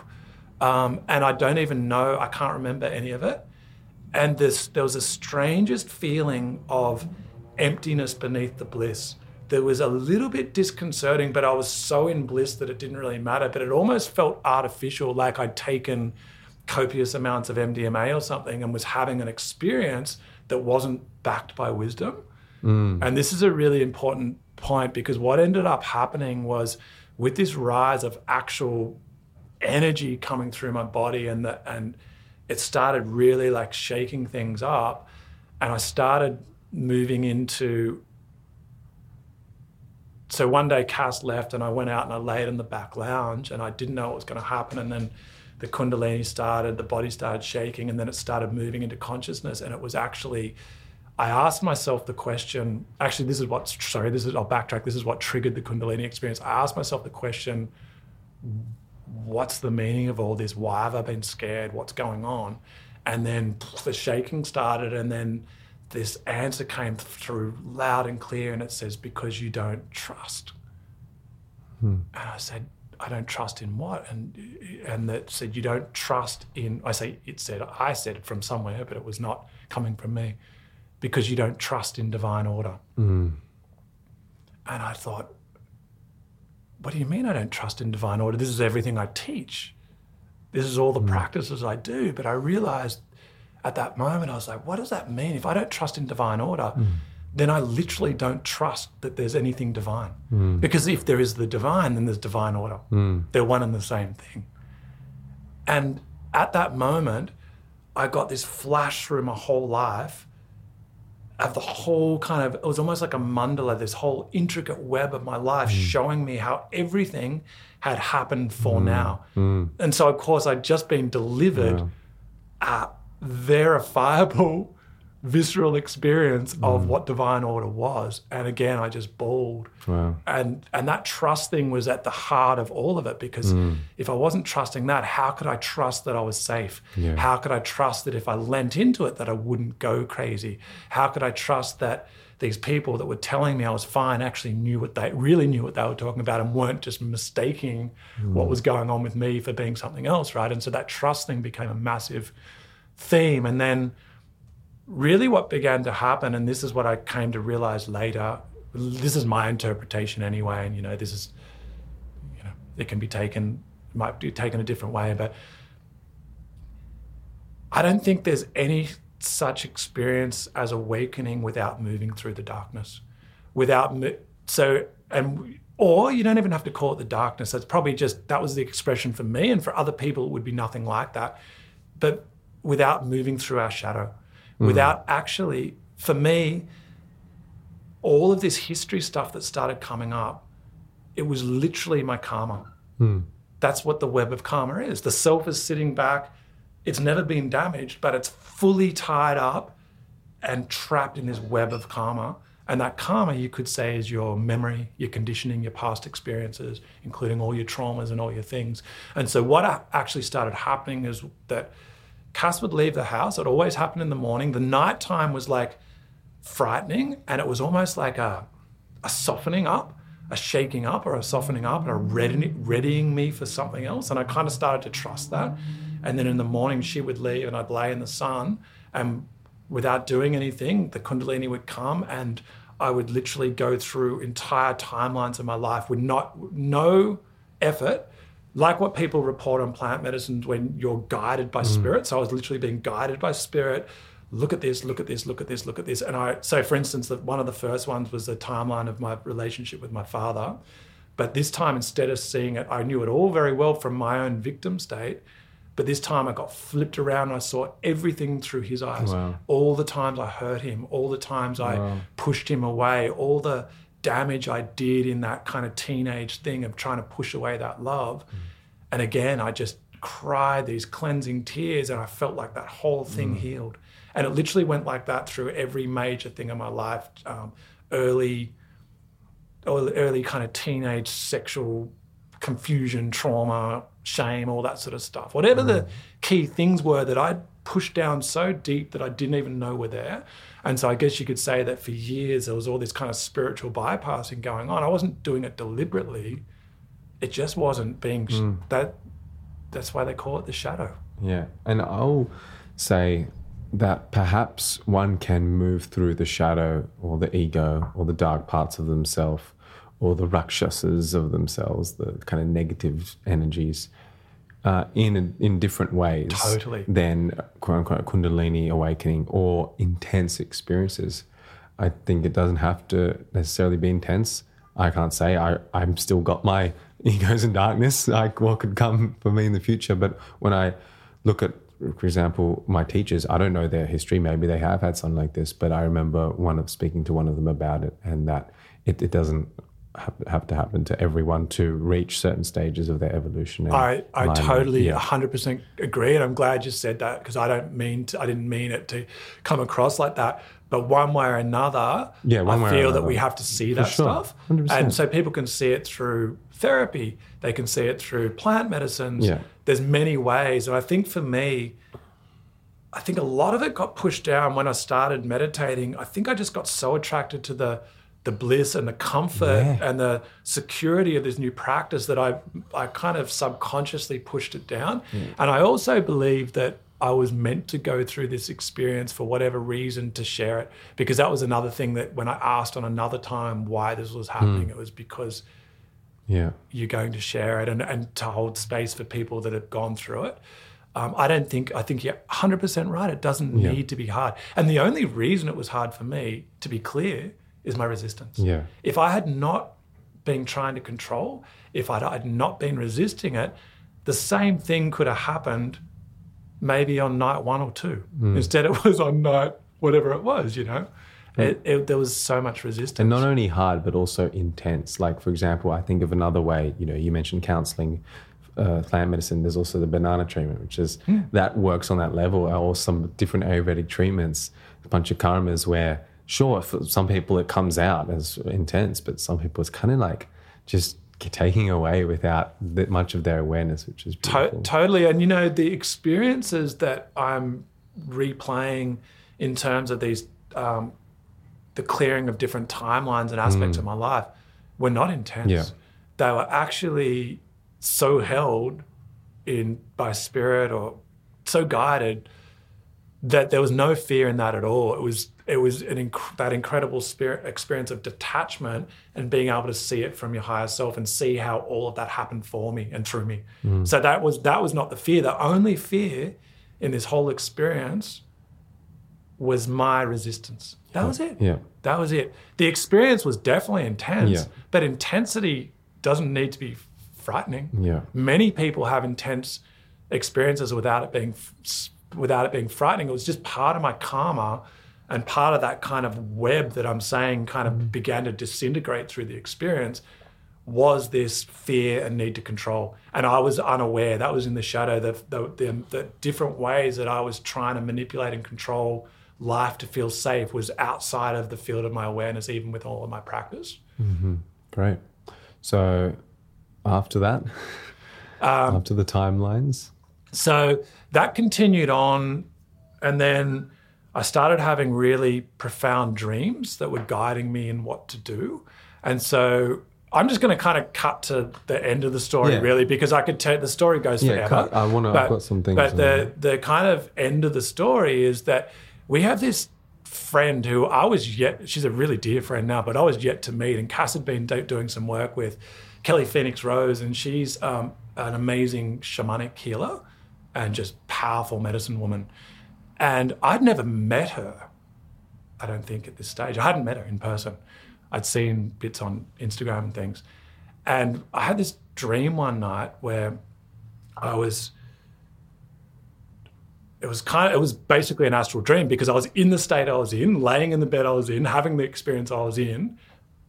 Um, and I don't even know. I can't remember any of it. And this, there was the strangest feeling of emptiness beneath the bliss. There was a little bit disconcerting, but I was so in bliss that it didn't really matter. But it almost felt artificial, like I'd taken copious amounts of MDMA or something and was having an experience that wasn't backed by wisdom. Mm. And this is a really important point because what ended up happening was with this rise of actual energy coming through my body and the, and it started really like shaking things up and I started moving into so one day Cass left and I went out and I laid in the back lounge and I didn't know what was going to happen and then the kundalini started the body started shaking and then it started moving into consciousness and it was actually I asked myself the question actually this is what sorry this is I'll backtrack this is what triggered the kundalini experience I asked myself the question what's the meaning of all this? Why have I been scared? What's going on? And then the shaking started, and then this answer came through loud and clear, and it says, Because you don't trust. Hmm. And I said, I don't trust in what? And and that said, You don't trust in, I say, it said, I said it from somewhere, but it was not coming from me, because you don't trust in divine order. Mm. And I thought, what do you mean I don't trust in divine order? This is everything I teach. This is all the mm. practices I do. But I realized at that moment, I was like, what does that mean? If I don't trust in divine order, mm. Then I literally don't trust that there's anything divine. Hmm. Because if there is the divine, then there's divine order. Hmm. They're one and the same thing. And at that moment, I got this flash through my whole life of the whole kind of, it was almost like a mandala, this whole intricate web of my life hmm. showing me how everything had happened for now. And so, of course, I'd just been delivered a verifiable, visceral experience of mm. what divine order was. And again, I just bawled. Wow. And and that trust thing was at the heart of all of it because mm. if I wasn't trusting that, how could I trust that I was safe? Yeah. How could I trust that if I lent into it that I wouldn't go crazy? How could I trust that these people that were telling me I was fine actually knew what they really knew what they were talking about and weren't just mistaking mm. what was going on with me for being something else, right? And so that trust thing became a massive theme. And then really what began to happen, and this is what I came to realize later, this is my interpretation anyway, and you know, this is, you know, it can be taken, might be taken a different way, but I don't think there's any such experience as awakening without moving through the darkness, without so and or you don't even have to call it the darkness. That's probably just that was the expression for me, and for other people it would be nothing like that. But without moving through our shadow, Mm-hmm. without actually, for me, all of this history stuff that started coming up, it was literally my karma. Hmm. That's what the web of karma is. The self is sitting back. It's never been damaged, but it's fully tied up and trapped in this web of karma. And that karma, you could say, is your memory, your conditioning, your past experiences, including all your traumas and all your things. And so, what actually started happening is that Cass would leave the house. It always happened in the morning. The nighttime was like frightening, and it was almost like a, a softening up, a shaking up, or a softening up, and a readying me for something else. And I kind of started to trust that. And then in the morning, she would leave, and I'd lay in the sun, and without doing anything, the Kundalini would come, and I would literally go through entire timelines of my life with not no effort like what people report on plant medicines when you're guided by mm. spirit. So I was literally being guided by spirit. Look at this, look at this, look at this, look at this. And I, so for instance, the, one of the first ones was the timeline of my relationship with my father. But this time, instead of seeing it, I knew it all very well from my own victim state. But this time I got flipped around I saw everything through his eyes. Wow. All the times I hurt him, all the times I pushed him away, all the damage I did in that kind of teenage thing of trying to push away that love. Mm. And again, I just cried these cleansing tears and I felt like that whole thing mm. healed. And it literally went like that through every major thing in my life um, early, early, early kind of teenage sexual confusion, trauma, shame, all that sort of stuff. Whatever the mm. key things were that I'd pushed down so deep that I didn't even know were there. And so I guess you could say that for years there was all this kind of spiritual bypassing going on. I wasn't doing it deliberately. It just wasn't being hmm. that. That's why they call it the shadow. Yeah. And I'll say that perhaps one can move through the shadow or the ego or the dark parts of themselves or the rakshasas of themselves, the kind of negative energies, uh, in in different ways Totally. than quote unquote kundalini awakening or intense experiences. I think it doesn't have to necessarily be intense. I can't say I I'm still got my egos in darkness, like what could come for me in the future. But when I look at, for example, my teachers, I don't know their history. Maybe they have had something like this, but I remember one of speaking to one of them about it, and that it, it doesn't have, have to happen to everyone to reach certain stages of their evolution. I, I totally Yeah. 100% agree. And I'm glad you said that because I don't mean to, I didn't mean it to come across like that. But one way or another, Yeah, one I feel that we have to see that sure. stuff. 100%. And so people can see it through therapy, they can see it through plant medicines. Yeah. There's many ways. And I think for me, I think a lot of it got pushed down when I started meditating. I think I just got so attracted to the the bliss and the comfort Yeah. and the security of this new practice that I I kind of subconsciously pushed it down. And I also believe that I was meant to go through this experience for whatever reason to share it because that was another thing that when I asked on another time why this was happening, it was because Yeah. you're going to share it and, and to hold space for people that have gone through it. Um, I don't think, I think you're 100% right. It doesn't Yeah. need to be hard. And the only reason it was hard for me, to be clear, is my resistance. Yeah. If I had not been trying to control, if I'd, I'd not been resisting it, the same thing could have happened maybe on night one or two. Hmm. Instead, it was on night whatever it was, you know? It, it, there was so much resistance. And not only hard, but also intense. Like, for example, I think of another way, you know, you mentioned counseling, uh, plant medicine. There's also the banana treatment, which is that works on that level, or some different Ayurvedic treatments, a panchakarmas where, sure, for some people it comes out as intense, but some people it's kind of like just taking away without much of their awareness, which is To- totally. And you know, the experiences that I'm replaying in terms of these, um, the clearing of different timelines and aspects of my life were not intense. Mm. Yeah. They were actually so held in by spirit or so guided that there was no fear in that at all. It was it was an inc- that incredible spirit experience of detachment and being able to see it from your higher self and see how all of that happened for me and through me. Hmm. So that was that was not the fear. The only fear in this whole experience was my resistance. That was it. Yeah. That was it. The experience was definitely intense, Yeah. but intensity doesn't need to be frightening Yeah. many people have intense experiences without it being without it being frightening. It was just part of my karma and part of that kind of web that I'm saying kind of began to disintegrate through the experience was this fear and need to control. And I was unaware. That was in the shadow. The, the, the, the different ways that I was trying to manipulate and control life to feel safe was outside of the field of my awareness, even with all of my practice. Great. So after that, Um, after the timelines, So that continued on. And then I started having really profound dreams that were guiding me in what to do. And so I'm just going to kind of cut to the end of the story, Yeah. really, because I could tell the story goes Yeah, forever. cut. I wanna- I've got some things But the the kind of end of the story is that we have this friend who I was yet. She's a really dear friend now, but I was yet to meet. And Cass had been do- doing some work with Kelly Phoenix Rose, and she's um, an amazing shamanic healer and just powerful medicine woman. And I'd never met her. I don't think at this stage. I hadn't met her in person. I'd seen bits on Instagram and things. And I had this dream one night where I was it was kind of it was basically an astral dream because I was in the state I was in, laying in the bed I was in, having the experience I was in,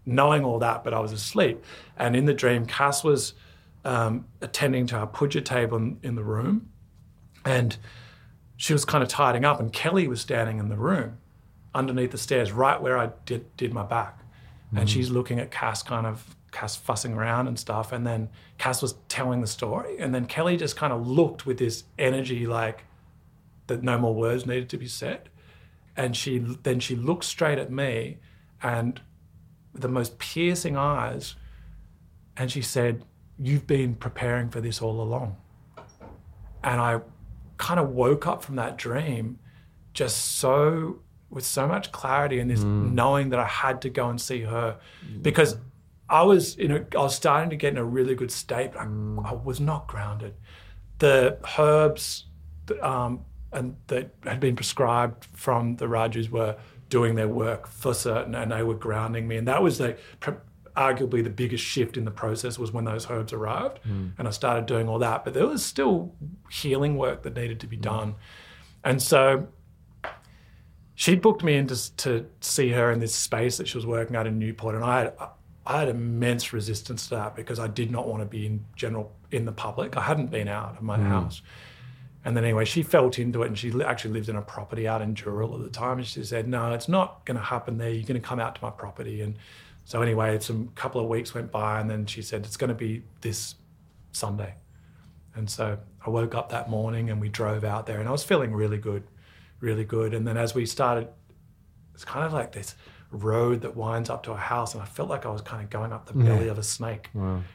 knowing all that, but I was asleep. And in the dream, Cass was um, attending to our puja table in, in the room, and she was kind of tidying up, and Kelly was standing in the room underneath the stairs, right where I did did my back, and mm-hmm. she's looking at Cass, kind of Cass fussing around and stuff, and then Cass was telling the story, and then Kelly just kind of looked with this energy like that no more words needed to be said, and she then she looked straight at me, and the most piercing eyes, and she said, "You've been preparing for this all along," and I kind of woke up from that dream just so with so much clarity and this knowing that I had to go and see her. Because I was you know I was starting to get in a really good state but I, I was not grounded. The herbs um, and that had been prescribed from the Rajus were doing their work for certain and they were grounding me. And that was the arguably the biggest shift in the process was when those herbs arrived hmm. and I started doing all that but there was still healing work that needed to be hmm. done and so she booked me in to, to see her in this space that she was working at in Newport and I had I had immense resistance to that because I did not want to be in general in the public I hadn't been out of my hmm. house and then anyway, she felt into it, and she actually lived in a property out in Dural at the time. And she said, "No, it's not going to happen there. You're going to come out to my property." And so anyway, some couple of weeks went by, and then she said, "It's going to be this Sunday." And so I woke up that morning, and we drove out there, and I was feeling really good, really good. And then as we started, it's kind of like this road that winds up to a house, and I felt like I was kind of going up the belly of a snake,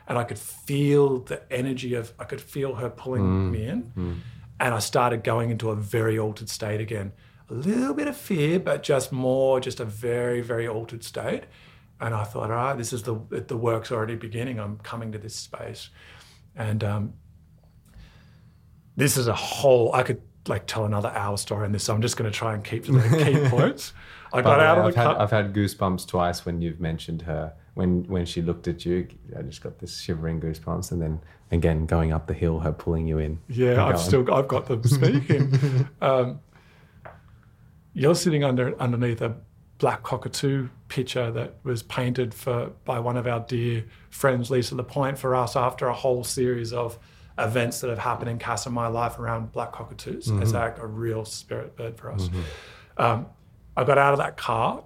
and I could feel the energy of, I could feel her pulling mm. me in mm. and I started going into a very altered state again. A little bit of fear, but just more, just a very, very altered state. And I thought, all right, this is the the work's already beginning. I'm coming to this space, and um, this is a whole. I could like tell another hour story on this, so I'm just going to try and keep to the key points. I got the out way, of I've the had, car. I've had goosebumps twice when you've mentioned her. When when she looked at you, I just got this shivering goosebumps, and then again going up the hill, her pulling you in. Yeah, I've still I've got them speaking. um, you're sitting under underneath a black cockatoo picture that was painted for by one of our dear friends, Lisa Lapointe, for us after a whole series of events that have happened in Casa my life around black cockatoos. Mm-hmm. It's like a real spirit bird for us. Mm-hmm. Um, I got out of that car,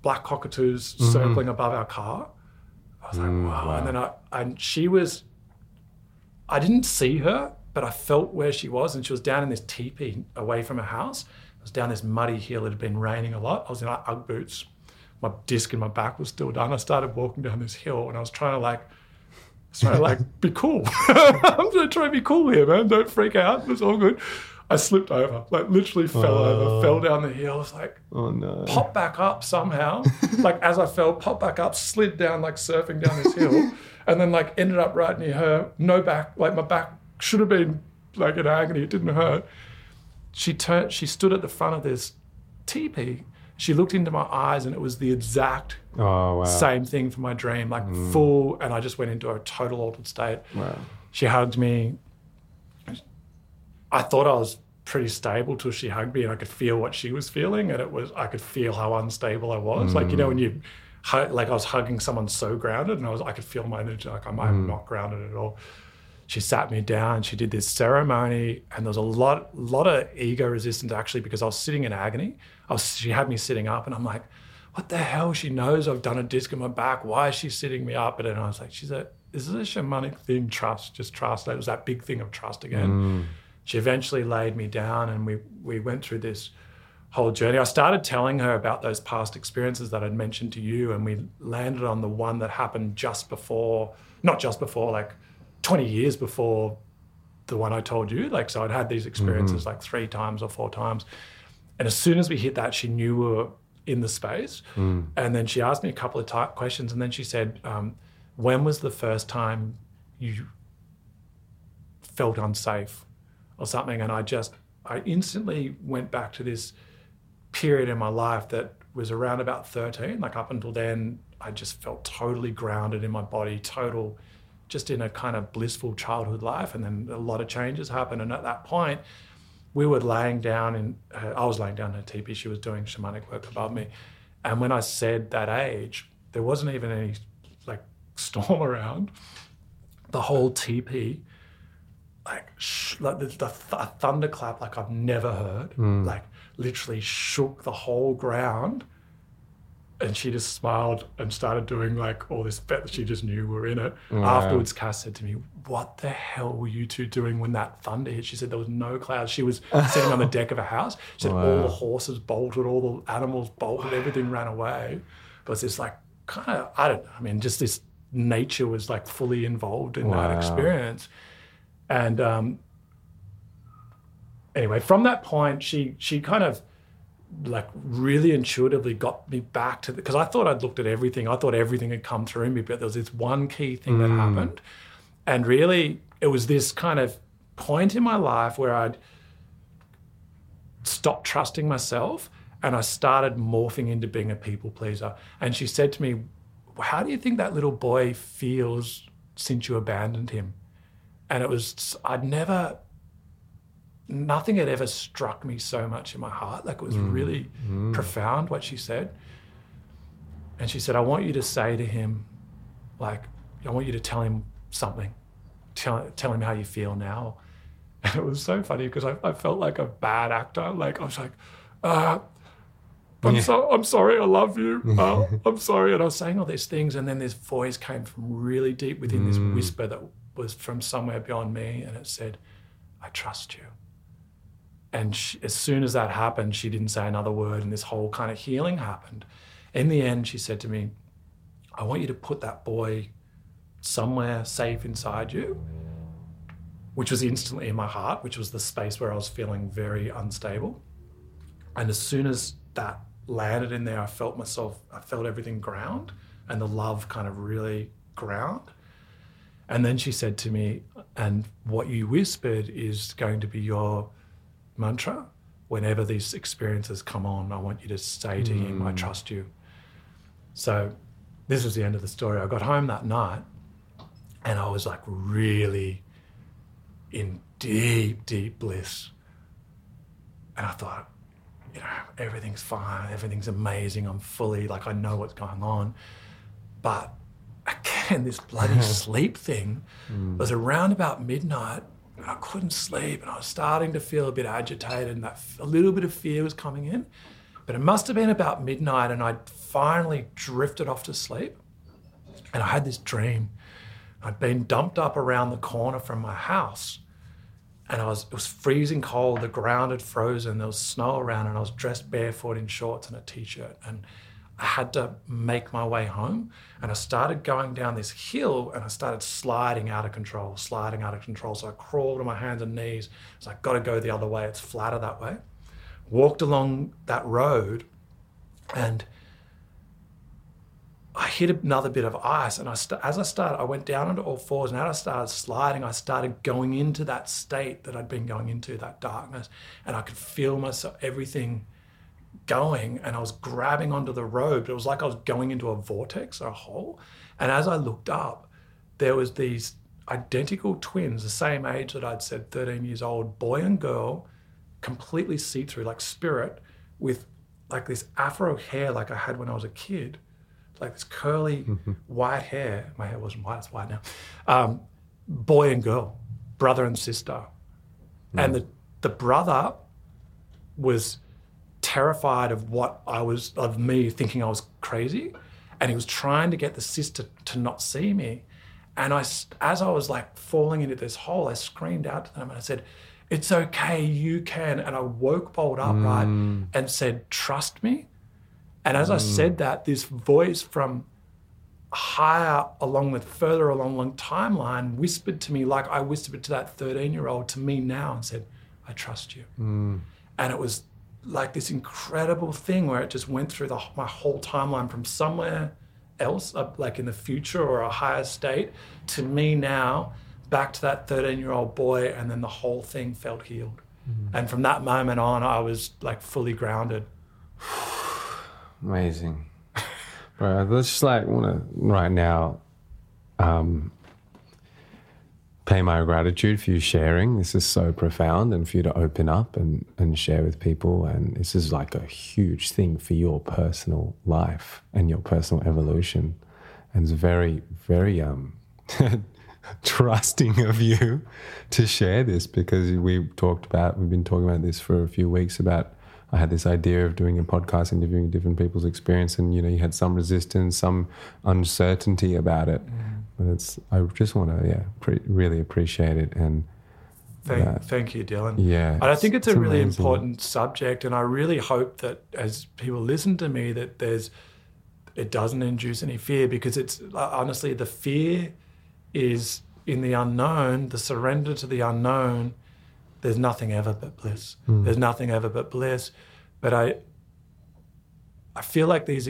black cockatoos mm-hmm. circling above our car. I was like, mm, wow. And then I and she was I didn't see her, but I felt where she was, and she was down in this teepee away from her house. I was down this muddy hill. It had been raining a lot. I was in like UGG boots. My disc in my back was still done. I started walking down this hill, and I was trying to like, trying to like be cool. I'm trying to be cool here, man. Don't freak out. It's all good. I slipped over, like literally fell over, oh. fell down the hill. I was like, Oh no! popped back up somehow. like as I fell, popped back up, slid down like surfing down this hill, and then like ended up right near her. No back, like my back should have been like in agony. It didn't hurt. She turned. She stood at the front of this teepee. She looked into my eyes, and it was the exact Oh wow! same thing for my dream, like mm. full. And I just went into a total altered state. Wow. She hugged me. I thought I was pretty stable till she hugged me, and I could feel what she was feeling, and it was I could feel how unstable I was. Like you know when mm. you, hug, like I was hugging someone so grounded, and I was I could feel my energy like I'm, mm. I'm not grounded at all. She sat me down. She did this ceremony, and there was a lot, lot of ego resistance actually because I was sitting in agony. I was, she had me sitting up, and I'm like, "What the hell?" She knows I've done a disc in my back. Why is she sitting me up? And then I was like, "She's a this is a shamanic thing, trust, just trust. It was that big thing of trust again. Mm. She eventually laid me down and we, we went through this whole journey. I started telling her about those past experiences that I'd mentioned to you, and we landed on the one that happened just before, not just before, like 20 years before the one I told you. Like, so I'd had these experiences like three times or four times. And as soon as we hit that, she knew we were in the space. And then she asked me a couple of ty questions. And then she said, um, When was the first time you felt unsafe or something? And I just, I instantly went back to this period in my life that was around about 13. Like up until then, I just felt totally grounded in my body, total, just in a kind of blissful childhood life. And then a lot of changes happened. And at that point, we were laying down in, her, I was laying down in a teepee. She was doing shamanic work above me. And when I said that age, there wasn't even any like storm around. The whole teepee, like, sh- like the, the th- a thunderclap like I've never heard, hmm. like literally shook the whole ground. And she just smiled and started doing like all this bet that she just knew we were in it. Afterwards, Cass said to me, What the hell were you two doing when that thunder hit? She said there was no clouds. She was sitting on the deck of a house. She said all the horses bolted, all the animals bolted, everything ran away. But it's this like kind of, I don't know, I mean, just this nature was like fully involved in Wow. that experience. And um, anyway, from that point, she she kind of like really intuitively got me back to the because I thought I'd looked at everything. I thought everything had come through me, but there was this one key thing that mm. happened. And really it was this kind of point in my life where I'd stopped trusting myself and I started morphing into being a people pleaser. And she said to me, How do you think that little boy feels since you abandoned him? And it was, I'd never, nothing had ever struck me so much in my heart. Like it was really profound what she said. And she said, I want you to say to him, like, I want you to tell him something. Tell, tell him how you feel now. And it was so funny because I, I felt like a bad actor. Like I was like, uh, I'm so I'm sorry, I love you. Uh, I'm sorry. And I was saying all these things, and then this voice came from really deep within this whisper that was from somewhere beyond me, and it said, I trust you. And she, as soon as that happened, she didn't say another word, and this whole kind of healing happened. In the end, she said to me, I want you to put that boy somewhere safe inside you, which was instantly in my heart, which was the space where I was feeling very unstable. And as soon as that landed in there, I felt myself, I felt everything ground and the love kind of really ground. And then she said to me, and what you whispered is going to be your mantra. Whenever these experiences come on, I want you to say to him, I hmm. trust you. So this was the end of the story. I got home that night and I was like really in deep, deep bliss. And I thought, you know, everything's fine, everything's amazing. I'm fully like I know what's going on. But again, this bloody sleep thing hmm. was around about midnight and I couldn't sleep and I was starting to feel a bit agitated and that a little bit of fear was coming in. But it must have been about midnight and I'd finally drifted off to sleep. And I had this dream. I'd been dumped up around the corner from my house and I was it was freezing cold. The ground had frozen. There was snow around, and I was dressed barefoot in shorts and a t-shirt. And I had to make my way home. And I started going down this hill, and I started sliding out of control, sliding out of control. So I crawled on my hands and knees. So I got to go the other way. It's flatter that way. Walked along that road, and I hit another bit of ice, and I st- as I started, I went down onto all fours, and as I started sliding, I started going into that state that I'd been going into, that darkness, and I could feel myself, everything going, and I was grabbing onto the but it was like I was going into a vortex or a hole. And as I looked up, there was these identical twins, the same age that I'd said, 13 years old, boy and girl, completely see-through, like spirit, with like this afro hair like I had when I was a kid like this curly white hair. My hair wasn't white; it's white now. Um, boy and girl, brother and sister, and the the brother was terrified of what I was of me thinking I was crazy, and he was trying to get the sister to not see me. And I, as I was like falling into this hole, I screamed out to them and I said, "It's okay, you can." And I woke Bolt up right mm. and said, "Trust me." And as I mm. said that, this voice from higher along the further along the timeline whispered to me like I whispered to that 13 year old to me now and said, I trust you. Mm. And it was like this incredible thing where it just went through the, my whole timeline from somewhere else, like in the future or a higher state, to me now, back to that 13 year old boy. And then the whole thing felt healed. And from that moment on, I was like fully grounded. Amazing. Bro, I just like want to right now um, pay my gratitude for you sharing. This is so profound and for you to open up and, and share with people. And this is like a huge thing for your personal life and your personal evolution. And it's very, very um, trusting of you to share this because we talked about, we've been talking about this for a few weeks about I had this idea of doing a podcast, interviewing different people's experience, and you know, you had some resistance, some uncertainty about it. But it's, I just want to, yeah, pre- really appreciate it, and Thank, Yeah. thank you, Dylan. yeah, And I think it's, a really amazing. important subject, and I really hope that as people listen to me, that there's it doesn't induce any fear because it's uh, honestly the fear is in the unknown, the surrender to the unknown. There's nothing ever but bliss. There's nothing ever but bliss. But I, I feel like these,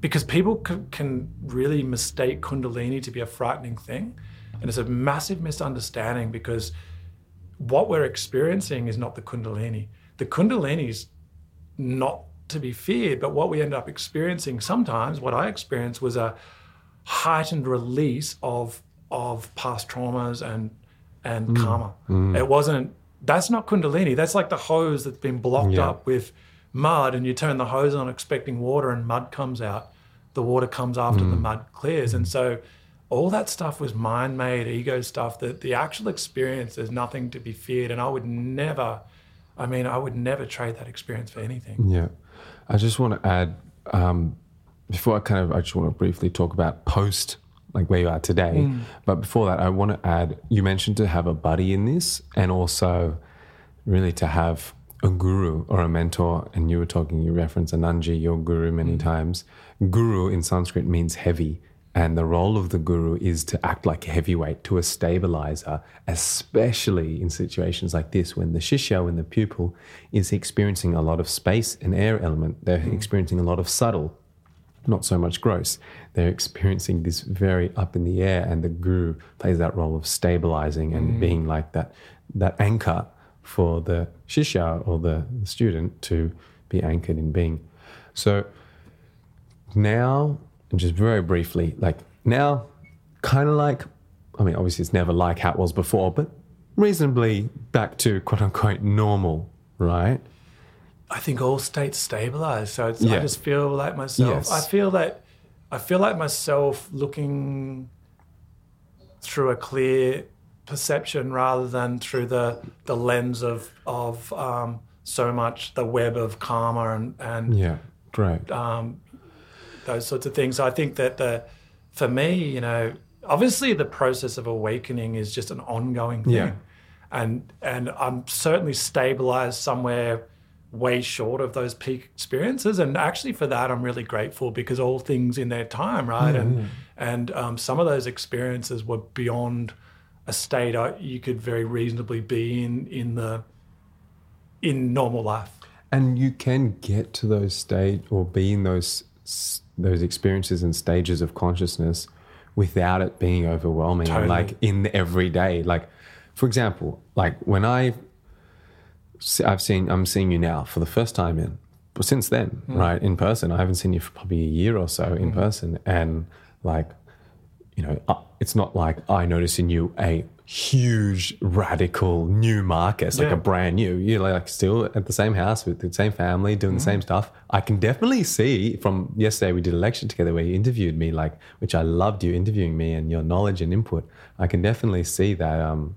because people c- can really mistake Kundalini to be a frightening thing, and it's a massive misunderstanding because what we're experiencing is not the Kundalini. The Kundalini is not to be feared, but what we end up experiencing sometimes, what I experienced was a heightened release of of past traumas and and mm. karma. Mm. It wasn't. That's not Kundalini. That's like the hose that's been blocked Yeah. up with mud, and you turn the hose on expecting water, and mud comes out. The water comes after the mud clears, and so all that stuff was mind-made ego stuff. That the actual experience is nothing to be feared, and I would never. I mean, I would never trade that experience for anything. Yeah. I just want to add, um, before I kind of, I just want to briefly talk about post, like where you are today. But before that, I want to add, you mentioned to have a buddy in this and also really to have a guru or a mentor. And you were talking, you referenced Ananji, your guru, many mm. times. Guru in Sanskrit means heavy. And the role of the guru is to act like a heavyweight, to a stabilizer, especially in situations like this when the shishya, when the pupil is experiencing a lot of space and air element. They're mm. experiencing a lot of subtle, not so much gross. They're experiencing this very up in the air, and the guru plays that role of stabilizing and mm. being like that, that anchor for the shishya or the student to be anchored in being. So now, and just very briefly, like now, kind of like, I mean, obviously it's never like how it was before, but reasonably back to quote unquote normal, right? I think all states stabilize. So it's, Yeah. I just feel like myself. Yes. I feel that I feel like myself looking through a clear perception rather than through the the lens of of um, so much the web of karma and and Yeah, great. um, those sorts of things. So I think that the for me, you know, obviously the process of awakening is just an ongoing thing, Yeah. and and I'm certainly stabilized somewhere way short of those peak experiences. And actually, for that, I'm really grateful because all things in their time, right? And and um, some of those experiences were beyond a state you could very reasonably be in in the in normal life. And you can get to those state or be in those those experiences and stages of consciousness without it being overwhelming. Totally. Like in the everyday, like for example, like when I I've seen I'm seeing you now for the first time in, but since then, mm. right in person, I haven't seen you for probably a year or so in mm. person, and like you know, uh, it's not like I notice in you a huge radical new Marcus, like Yeah. a brand new. You're like still at the same house with the same family, doing the same stuff. I can definitely see from yesterday we did a lecture together where you interviewed me, like which I loved you interviewing me and your knowledge and input. I can definitely see that um,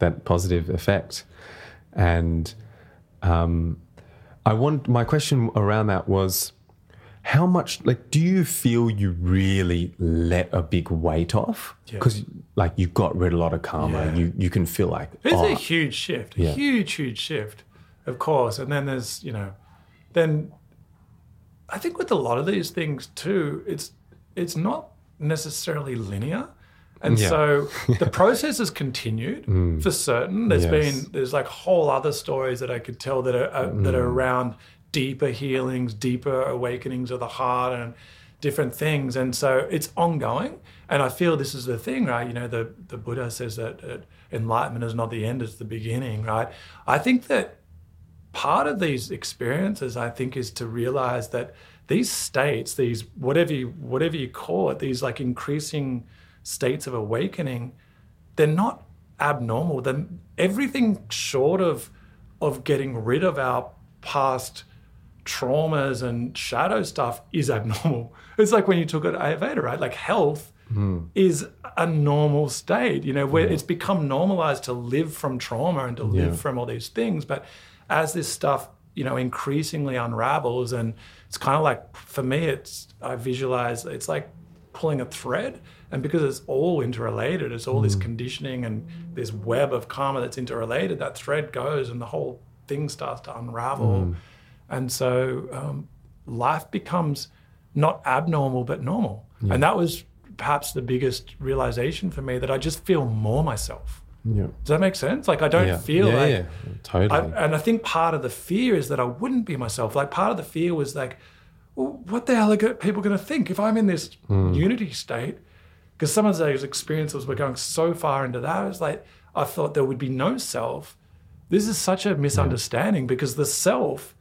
that positive effect, and um, I want my question around that was How much, like, do you feel you really let a big weight off? Yeah. Because, like, you got rid of a lot of karma. Yeah. You you can feel like, It's oh, a huge shift, a Yeah. huge, huge shift, of course. And then there's, you know, then I think with a lot of these things too, it's it's not necessarily linear. And Yeah. so the process has continued hmm. for certain. There's Yes. been there's like whole other stories that I could tell that are, are that are hmm. around deeper healings, deeper awakenings of the heart, and different things. And so it's ongoing. And I feel this is the thing, right? You know, the the Buddha says that enlightenment is not the end; it's the beginning, right? I think that part of these experiences, I think, is to realize that these states, these whatever you whatever you call it, these like increasing states of awakening, they're not abnormal. Then everything short of of getting rid of our past traumas and shadow stuff is abnormal. It's like when you took it Ayurveda, right? Like health hmm. is a normal state, you know, where hmm. it's become normalized to live from trauma and to live Yeah. from all these things. But as this stuff, you know, increasingly unravels, and it's kind of like for me, it's I visualize it's like pulling a thread, and because it's all interrelated, it's all this hmm. conditioning and this web of karma that's interrelated. That thread goes, and the whole thing starts to unravel, and so um, life becomes not abnormal but normal, and that was perhaps the biggest realization for me that I just feel more myself. yeah, Does that make sense? Like I don't yeah, feel yeah, like yeah, totally. I, and I think part of the fear is that I wouldn't be myself. Like part of the fear was like, well, what the hell are people going to think if I'm in this Hmm. unity state? Because some of those experiences were going so far into that. I was like, I thought there would be no self. This is such a misunderstanding because the self,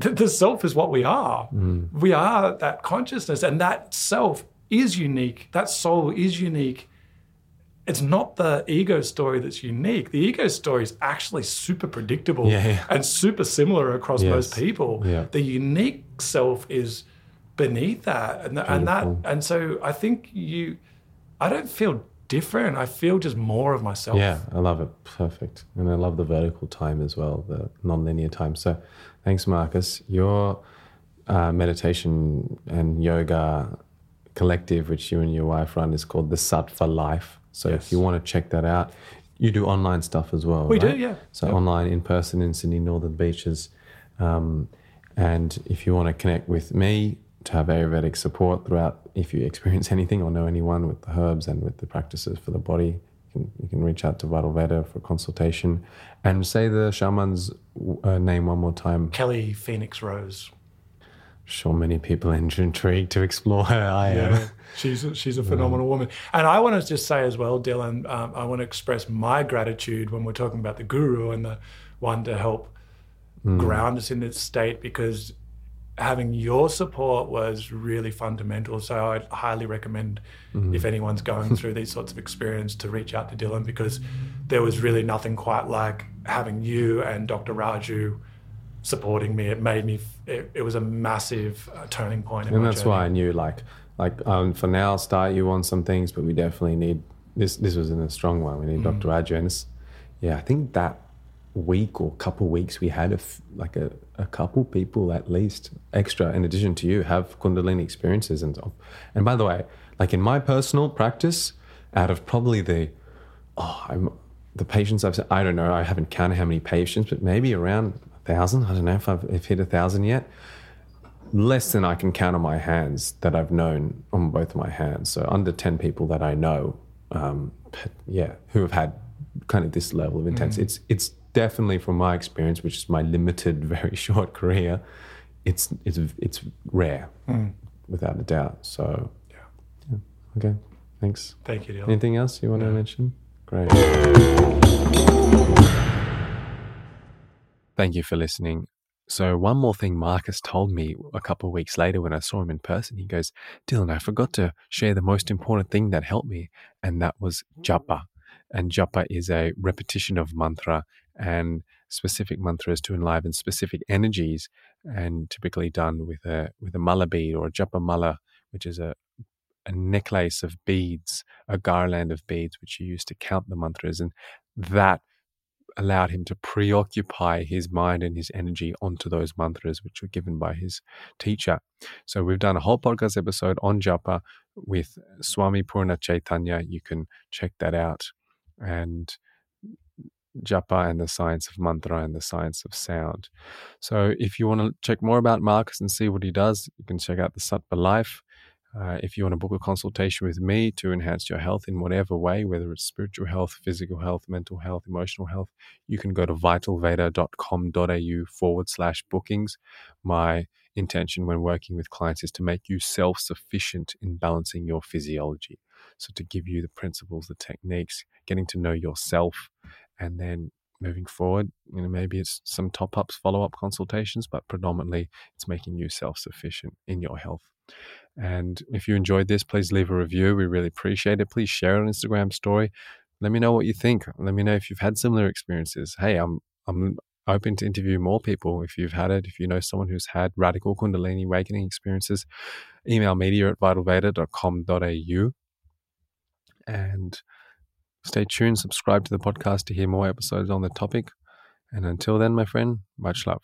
the, the self is what we are. Hmm. We are that consciousness, and that self is unique. That soul is unique it's not the ego story that's unique. The ego story is actually super predictable Yeah, yeah. and super similar across Yes. most people. Yeah. The unique self is beneath that, and and that and so I think you, I don't feel different. I feel just more of myself. Yeah, I love it. Perfect. And I love the vertical time as well, the non-linear time. So thanks, Marcus. Your uh, meditation and yoga collective, which you and your wife run, is called the Sattva Life. So Yes. if you want to check that out, you do online stuff as well. We do, yeah. So Yep. online, in person in Sydney Northern Beaches. Um, and if you want to connect with me to have Ayurvedic support throughout, if you experience anything or know anyone with the herbs and with the practices for the body, you can, you can reach out to Vital Veda for consultation. And say the shaman's uh, name one more time. Kelly Phoenix Rose. Sure, many people are intrigued to explore her. I am. She's a, she's a phenomenal woman. And I want to just say as well, Dylan, um, I want to express my gratitude when we're talking about the guru and the one to help ground us in this state because having your support was really fundamental. So I'd highly recommend if anyone's going through these sorts of experience to reach out to Dylan because there was really nothing quite like having you and Dr. Raju supporting me. It made me, it, it was a massive uh, turning point. In and that's journey. why I knew like like um, for now I'll start you on some things, but we definitely need this. This was in a strong one. We need Dr. Raju, and it's, yeah, I think that week or couple weeks we had a f- like a, a couple people at least extra in addition to you have Kundalini experiences and stuff. And by the way, like in my personal practice, out of probably the oh, I'm the patients I've I don't know, I haven't counted how many patients, but maybe around a thousand. I don't know if I've if hit a thousand yet less than I can count on my hands that I've known on both my hands. So under 10 people that I know, um, yeah, who have had kind of this level of intensity. It's, it's definitely from my experience, which is my limited, very short career, it's, it's, it's rare hmm. without a doubt. So Yeah. yeah. Okay. Thanks. Thank you, Dylan. Anything else you want to mention? Great. Thank you for listening. So, one more thing Marcus told me a couple of weeks later when I saw him in person, he goes, Dylan, I forgot to share the most important thing that helped me, and that was japa. And japa is a repetition of mantra and specific mantras to enliven specific energies, and typically done with a with a mala bead or a japa mala, which is a a necklace of beads, a garland of beads, which you use to count the mantras, and that allowed him to preoccupy his mind and his energy onto those mantras which were given by his teacher. So we've done a whole podcast episode on japa with Swami Purna Chaitanya. You can check that out. And japa and the science of mantra and the science of sound. So if you want to check more about Marcus and see what he does, you can check out the Sattva Life. Uh, if you want to book a consultation with me to enhance your health in whatever way, whether it's spiritual health, physical health, mental health, emotional health, you can go to vitalveda.com.au forward slash bookings. My intention when working with clients is to make you self sufficient in balancing your physiology. So, to give you the principles, the techniques, getting to know yourself, and then moving forward, you know, maybe it's some top ups, follow up consultations, but predominantly it's making you self sufficient in your health. And if you enjoyed this, please leave a review. We really appreciate it. Please share it on Instagram story. Let me know what you think. Let me know if you've had similar experiences. Hey, I'm I'm open to interview more people if you've had it. If you know someone who's had radical Kundalini awakening experiences, email media at vitalveda.com.au. And stay tuned, subscribe to the podcast to hear more episodes on the topic. And until then, my friend, much love.